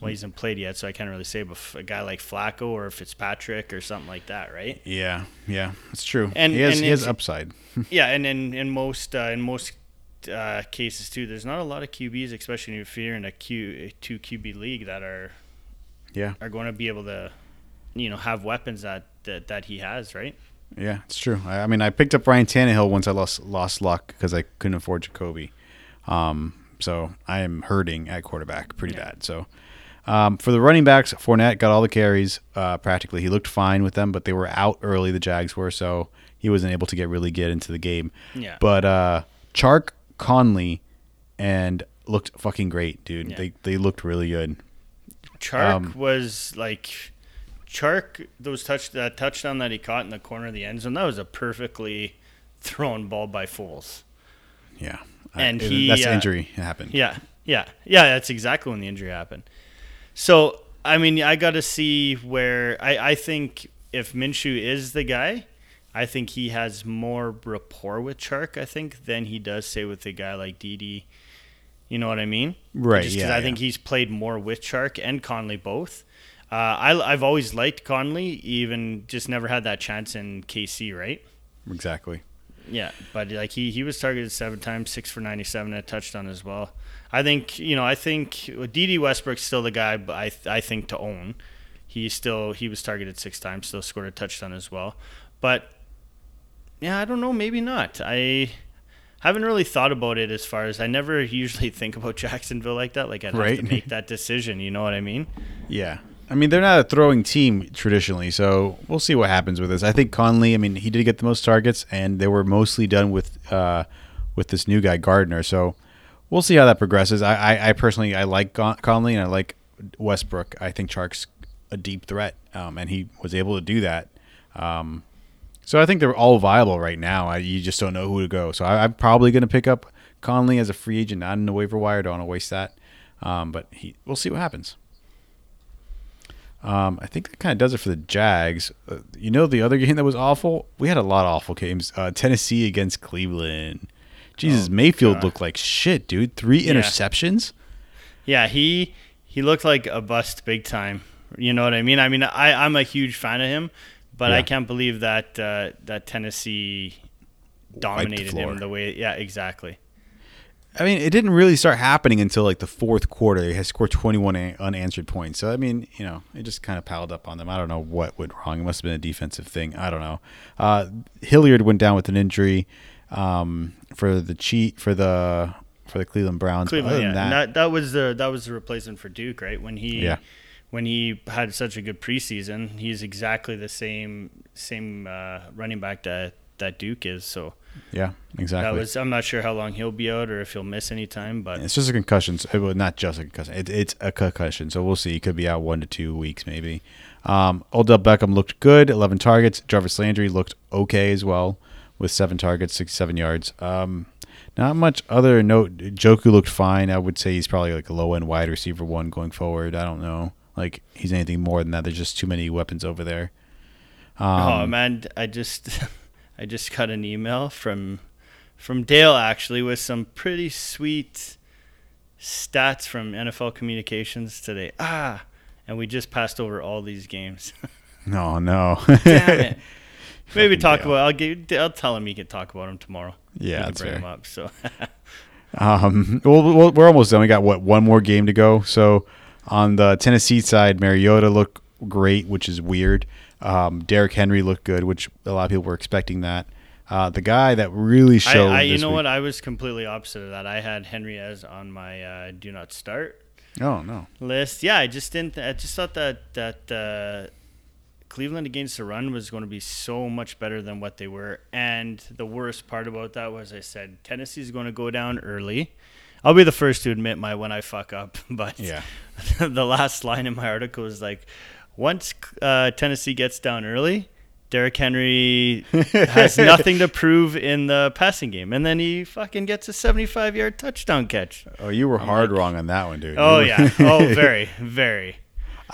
well, he hasn't played yet, so I can't really say. But f- a guy like Flacco or Fitzpatrick or something like that, right? Yeah, yeah, it's true. And- he has, and he has upside. yeah, and in in most uh, in most uh, cases too, there's not a lot of QBs, especially if you're in a Q two QB league that are Yeah, are going to be able to, you know, have weapons that that, that he has, right? Yeah, it's true. I, I mean, I picked up Ryan Tannehill once I lost lost luck because I couldn't afford Jacoby. Um, so I am hurting at quarterback pretty Yeah. bad. So um, for the running backs, Fournette got all the carries uh, practically. He looked fine with them, but they were out early. The Jags were, so he wasn't able to get really get into the game. Yeah. But uh, Chark Conley and looked fucking great, dude. Yeah. They they looked really good. Chark Um, was like Chark those touch that touchdown that he caught in the corner of the end zone. That was a perfectly thrown ball by Foles. Yeah, And Uh, he, that's the uh, injury happened. Yeah, yeah, yeah. That's exactly when the injury happened. So I mean, I got to see where I I think if Minshew is the guy, I think he has more rapport with Chark, I think, than he does say with a guy like Dede. You know what I mean? Right, Just 'cause yeah, I think yeah. he's played more with Chark and Conley both. Uh, I, I've always liked Conley, even just never had that chance in KC, right? Exactly. Yeah, but like he, he was targeted seven times, six for ninety seven, and a touchdown as well. I think you know I think Dede Westbrook's still the guy, but I I think to own. He still he was targeted six times, still scored a touchdown as well. But yeah, I don't know, maybe not. I haven't really thought about it as far as I never usually think about Jacksonville like that. Like I'd Right. have to make that decision. You know what I mean? Yeah. I mean, they're not a throwing team traditionally, so we'll see what happens with this. I think Conley, I mean, he did get the most targets, and they were mostly done with uh, with this new guy Gardner. So we'll see how that progresses. I, I, I personally I like Con- Conley and I like Westbrook. I think Chark's a deep threat, um, and he was able to do that. Um, so I think they're all viable right now. I, you just don't know who to go. So I, I'm probably going to pick up Conley as a free agent, not in the waiver wire. Don't want to waste that. Um, but he, we'll see what happens. Um, I think that kind of does it for the Jags. Uh, you know, the other game that was awful. We had a lot of awful games. Uh, Tennessee against Cleveland. Jesus, Mayfield God. looked like shit, dude. Three interceptions. Yeah, he he looked like a bust big time. You know what I mean? I mean, I I'm a huge fan of him, but Yeah. I can't believe that uh, that Tennessee dominated him the way. Yeah, exactly. I mean, it didn't really start happening until like the fourth quarter. They had scored 21 unanswered points. So, I mean, you know, it just kind of piled up on them. I don't know what went wrong. It must have been a defensive thing. I don't know. Uh, Hilliard went down with an injury um, for the cheat for the for the Cleveland Browns. Cleveland, yeah, that, that that was the that was the replacement for Duke, right? When he Yeah. when he had such a good preseason, he's exactly the same same uh, running back that that Duke is. So yeah, exactly. that was I'm not sure how long he'll be out or if he'll miss any time, but It's just a concussion. So, well, not just a concussion. It, it's a concussion. So we'll see. He could be out one to two weeks, maybe. Um, Odell Beckham looked good, 11 targets. Jarvis Landry looked okay as well, with seven targets, 67 yards. Um, not much other note. Njoku looked fine. I would say he's probably like a low end wide receiver one going forward. I don't know. Like he's anything more than that. There's just too many weapons over there. oh Um, man, I just I just got an email from from Dale actually with some pretty sweet stats from NFL Communications today. Ah, and we just passed over all these games. No, no. Damn it. Maybe talk Dale. about. I'll give. I'll tell him you can talk about him tomorrow. Yeah, that's bring fair. him up. So Um, well, well, we're almost done. We got what one more game to go. So on the Tennessee side, Mariota looked great, which is weird. Um, Derrick Henry looked good, which a lot of people were expecting that. Uh, the guy that really I, showed. I you this know week- what? I was completely opposite of that. I had Henry as on my uh, do not start Oh no. list. Yeah, I just didn't. I just thought that that uh, Cleveland against the run was going to be so much better than what they were. And the worst part about that was I said Tennessee's going to go down early. I'll be the first to admit my when I fuck up, but Yeah. the last line in my article is like, once uh, Tennessee gets down early, Derrick Henry has nothing to prove in the passing game, and then he fucking gets a 75 yard touchdown catch. Oh, you were hard wrong on that one, dude. Oh yeah, oh very, very.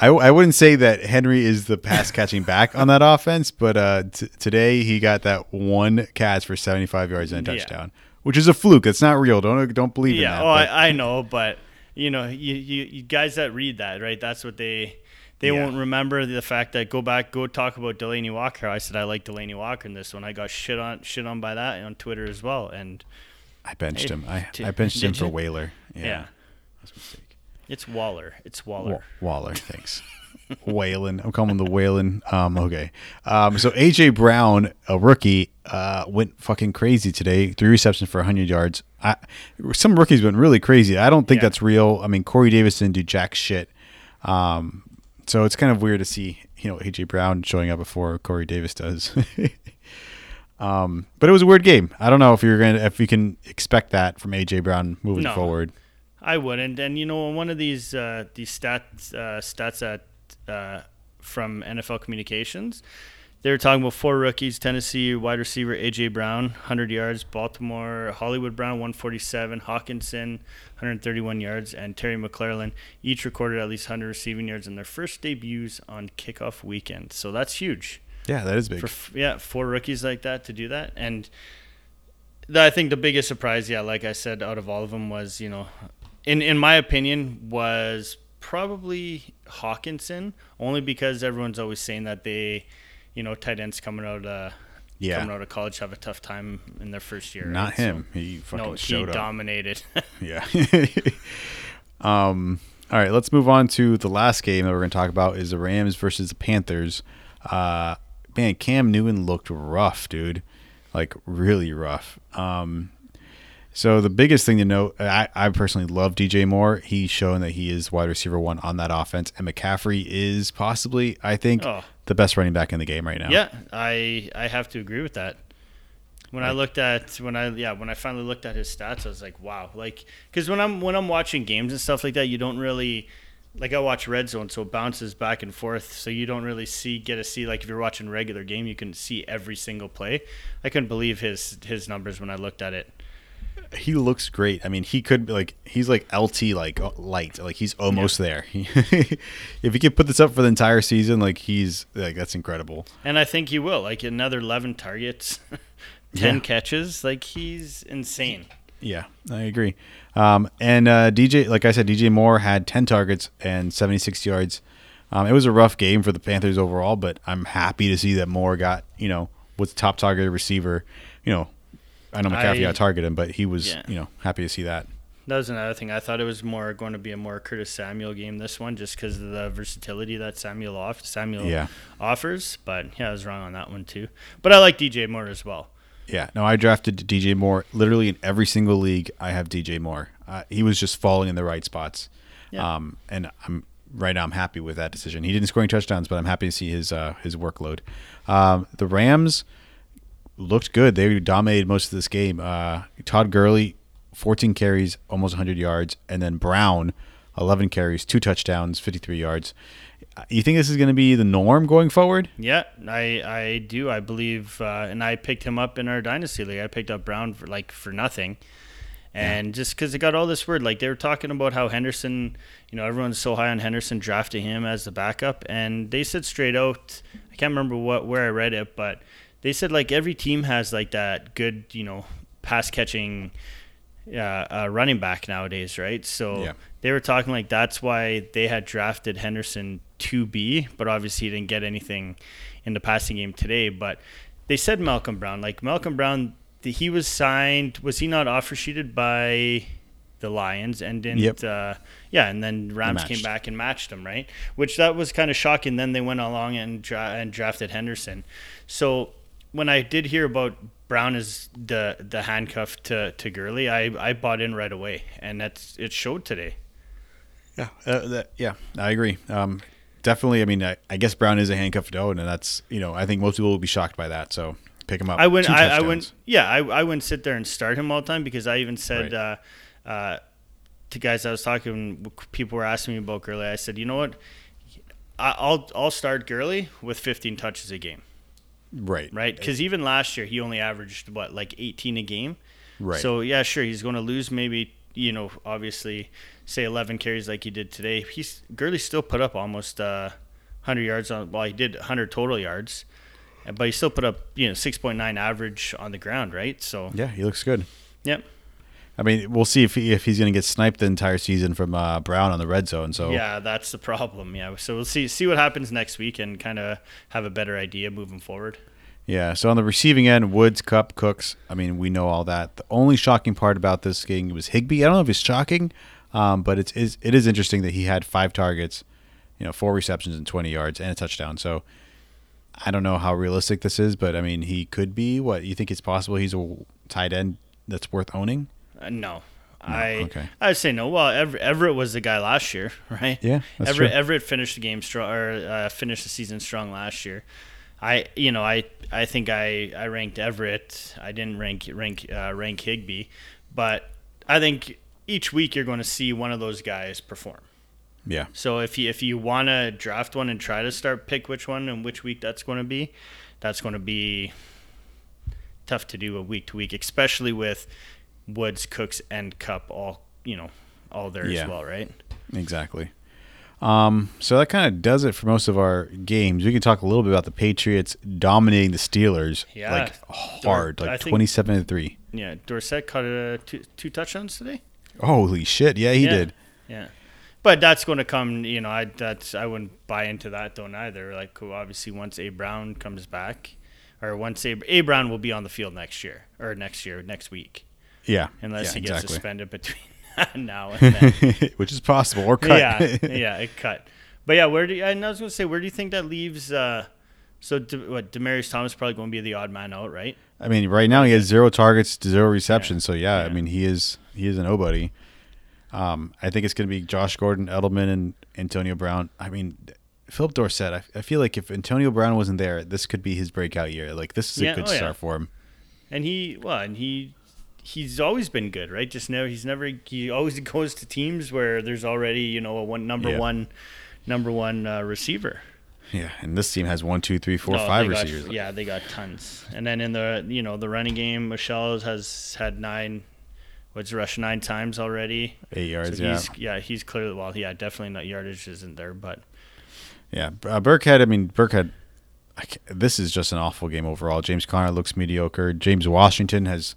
I, I wouldn't say that Henry is the pass catching back on that offense, but uh, t- today he got that one catch for 75 yards and a Yeah. touchdown, which is a fluke. It's not real. Don't don't believe in Yeah, oh, I, I know, but you know, you, you, you guys that read that, right? That's what they they Yeah. won't remember the fact that go back, go talk about Delanie Walker. I said I like Delanie Walker in this one. I got shit on shit on by that on Twitter as well, and I benched Hey, him. I, did- I benched him for you? Whaler. Yeah. yeah, That's a mistake. It's Waller. It's Waller. Wa- Waller, thanks. Whalen. I'm calling him the Whalen. Um, okay. Um, so AJ Brown, a rookie, uh, went fucking crazy today. Three receptions for 100 yards. I, some rookies went really crazy. I don't think Yeah. that's real. I mean, Corey Davis didn't do jack shit. Um, so it's kind of weird to see, you know, AJ Brown showing up before Corey Davis does. um, but it was a weird game. I don't know if you're gonna if you can expect that from AJ Brown moving No. forward. I wouldn't. And you know, one of these uh, these stats uh, stats that uh, from NFL Communications, they were talking about four rookies: Tennessee wide receiver AJ Brown, 100 yards; Baltimore Hollywood Brown, 147; Hockenson, 131 yards; and Terry McLaurin each recorded at least 100 receiving yards in their first debuts on kickoff weekend. So that's huge. Yeah, that is big. for yeah four rookies like that to do that and I think the biggest surprise yeah like I said out of all of them was you know in in my opinion was probably Hockenson only because everyone's always saying that they you know tight ends coming out of Yeah. coming out of college have a tough time in their first year Not right? So- him. he fucking no he up. dominated Yeah. um. All right, let's move on to the last game that we're going to talk about is the Rams versus the Panthers. Uh, man, Cam Newton looked rough, dude. Like really rough. Um, so the biggest thing to note, I, I personally love DJ Moore. He's shown that he is wide receiver one on that offense, and McCaffrey is possibly, I think, Oh. the best running back in the game right now. Yeah, I I have to agree with that. When I looked at when I yeah when I finally looked at his stats, I was like, wow, like because when I'm when I'm watching games and stuff like that, you don't really like I watch red zone, so it bounces back and forth, so you don't really see get to see like if you're watching regular game, you can see every single play. I couldn't believe his his numbers when I looked at it. He looks great. I mean, he could be like he's like LT like uh, light, like he's almost there. if he could put this up for the entire season, like he's like that's incredible. And I think he will. Like another 11 targets, 10 Yeah. catches, like he's insane. Yeah, I agree. Um, and uh, DJ, like I said, DJ Moore had ten targets and seventy six yards. Um, it was a rough game for the Panthers overall, but I'm happy to see that Moore got you know was top targeted receiver. You know, I know McCaffrey I- got targeted him, but he was Yeah. you know happy to see that. That was another thing. I thought it was more going to be a more Curtis Samuel game this one, just because of the versatility that Samuel off Samuel Yeah. offers. But yeah, I was wrong on that one too. But I like DJ Moore as well. Yeah, no, I drafted DJ Moore literally in every single league. I have DJ Moore. Uh, he was just falling in the right spots, Yeah. um, and I'm right now. I'm happy with that decision. He didn't score any touchdowns, but I'm happy to see his uh, his workload. Um, the Rams looked good. They dominated most of this game. Uh, Todd Gurley, 14 carries, almost 100 yards, and then Brown, 11 carries, two touchdowns, 53 yards. You think this is going to be the norm going forward? Yeah, I I do. I believe, uh, and I picked him up in our dynasty league. I picked up Brown for like for nothing, and just because it got all this word, like they were talking about how Henderson, you know, everyone's so high on Henderson, drafting him as the backup, and they said straight out, I can't remember what where I read it, but they said like every team has like that good, you know, pass catching uh, uh, running back nowadays, right? So Yeah. they were talking like that's why they had drafted Henderson to be, but obviously he didn't get anything in the passing game today. But they said Malcolm Brown, like Malcolm Brown, th- he was signed. Was he not offer sheeted by the Lions and didn't? Yep. Uh, yeah, and then Rams came back and matched him, right? Which that was kind of shocking. Then they went along and dra- and drafted Henderson. So when I did hear about Brown as the the handcuff to to Gurley, I I bought in right away, and that's it showed today. Yeah, uh, that, yeah, I agree. Um, definitely. I mean, I, I guess Brown is a handcuffed Owen, and that's you know I think most people will be shocked by that. So pick him up. I wouldn't. I, I wouldn't. Yeah, I, I wouldn't sit there and start him all the time because I even said Right. uh, uh, to guys I was talking, people were asking me about Gurley. I said, you know what, I'll I'll start Gurley with 15 touches a game, Right, right? Because even last year he only averaged what like 18 a game. right. So yeah, sure, he's going to lose maybe you know obviously say 11 carries like he did today. He's Gurley still put up almost uh, 100 yards on. Well, he did 100 total yards, but he still put up you know 6.9 average on the ground, right? So yeah, he looks good. yep. I mean, we'll see if he, if he's going to get sniped the entire season from uh, Brown on the red zone. So Yeah, that's the problem. Yeah, so we'll see see what happens next week and kind of have a better idea moving forward. Yeah, so on the receiving end, Woods, Kupp, Cooks. I mean, we know all that. The only shocking part about this game was Higbee. I don't know if it's shocking, um, but it's, it's it is interesting that he had five targets, you know, four receptions and twenty yards and a touchdown. So I don't know how realistic this is, but I mean, he could be. What you think it's possible? He's a tight end that's worth owning. Uh, no. I okay. I'd say no. Well, Ever- Everett was the guy last year, right? Yeah, Everett true. Everett finished the game strong or uh, finished the season strong last year. I you know I I think I, I ranked Everett. I didn't rank rank uh, rank Higbee, but I think each week you're going to see one of those guys perform. Yeah, So if you if you want to draft one and try to start pick which one and which week that's going to be, that's going to be tough to do a week to week, especially with Woods, Cooks, and Kupp all you know all there Yeah. as well, right? exactly. Um, so that kind of does it for most of our games. We can talk a little bit about the Patriots dominating the Steelers Yeah. like hard, I like twenty-seven to three. Yeah, Dorsett caught uh, two, two touchdowns today. Holy shit! Yeah, he yeah. did. Yeah, but that's going to come. You know, I that's I wouldn't buy into that though neither. Like obviously, once A Brown comes back, or once A, A Brown will be on the field next year or next year next week, Yeah, unless yeah, he gets exactly. suspended between now and then. which is possible or cut. yeah, yeah, it cut. But yeah, where do you, and I was going to say, where do you think that leaves? Uh, so De, what? Demaryius Thomas probably going to be the odd man out, right? I mean, right now he has zero targets, zero receptions. So yeah, I mean he is he is a nobody. Um, I think it's going to be Josh Gordon, Edelman, and Antonio Brown. I mean, Phillip Dorsett. I, I feel like if Antonio Brown wasn't there, this could be his breakout year. Like this is Yeah, a good oh, yeah. start for him. And he, well, and he, he's always been good, right? Just never, he's never, he always goes to teams where there's already, you know, a one number Yeah. one, number one uh, receiver. Yeah, and this team has one, two, three, four, No, got- receivers. yeah, they got tons. And then in the, you know, the running game, Michel has had nine, what's rushed nine times already. Eight yards. So yeah, he's, yeah, he's clearly, well, yeah, definitely not yardage isn't there, but yeah. Uh, Burkhead. I mean, Burkhead. I this is just an awful game overall. James Conner looks mediocre. James Washington has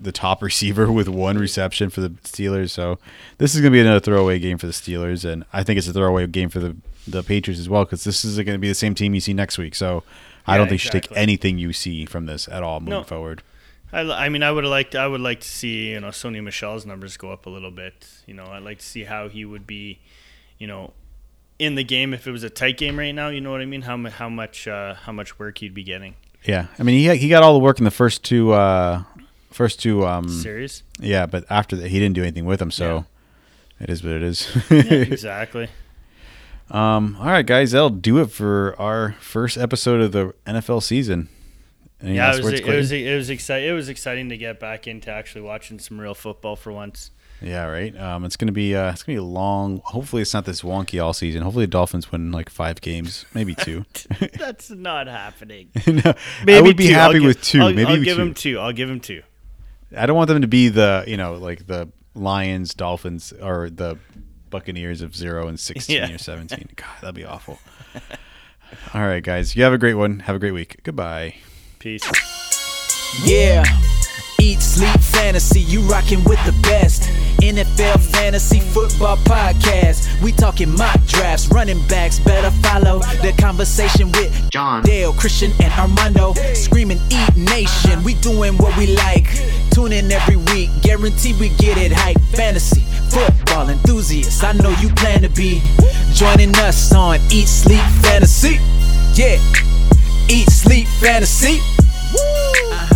the top receiver with one reception for the Steelers. So this is going to be another throwaway game for the Steelers, and I think it's a throwaway game for the the Patriots as well because this is going to be the same team you see next week. So I don't think you should take anything you see from this at all moving No. forward. I, I mean, I would have liked, I would like to see, you know, Sony Michel's numbers go up a little bit. You know, I'd like to see how he would be, you know, in the game if it was a tight game right now. You know what I mean? How how much uh, how much work he'd be getting. Yeah, I mean he he got all the work in the first two uh, first two um, Serious? yeah, but after that he didn't do anything with them. So it is what it is. Yeah, exactly. Um, all right, guys, that'll do it for our first episode of the NFL season. Any yeah, it was it was it was exciting. It was exciting to get back into actually watching some real football for once. yeah, right. Um, it's gonna be uh, it's gonna be a long. Hopefully, it's not this wonky all season. Hopefully, the Dolphins win like five games, maybe two. That's not happening. no, Maybe I would be two. I'll happy gi- with 2 I'll, maybe I'll two. give him two. I'll give him two. I don't want them to be the you know like the Lions, Dolphins, or the Buccaneers of zero and sixteen Yeah. or seventeen. God, that'd be awful. All right, guys, you have a great one. Have a great week. Goodbye. Peace. Yeah. Eat, sleep, fantasy. You rockin' with the best. NFL fantasy football podcast. We talking mock drafts, running backs. Better follow the conversation with John. Dale, Christian, and Armando. Screaming, eat nation. We doing what we like. Tune in every week. Guarantee we get it hype. Fantasy football enthusiasts. I know you plan to be joining us on Eat, Sleep, Fantasy. Yeah. Eat, sleep, fantasy. Uh-huh.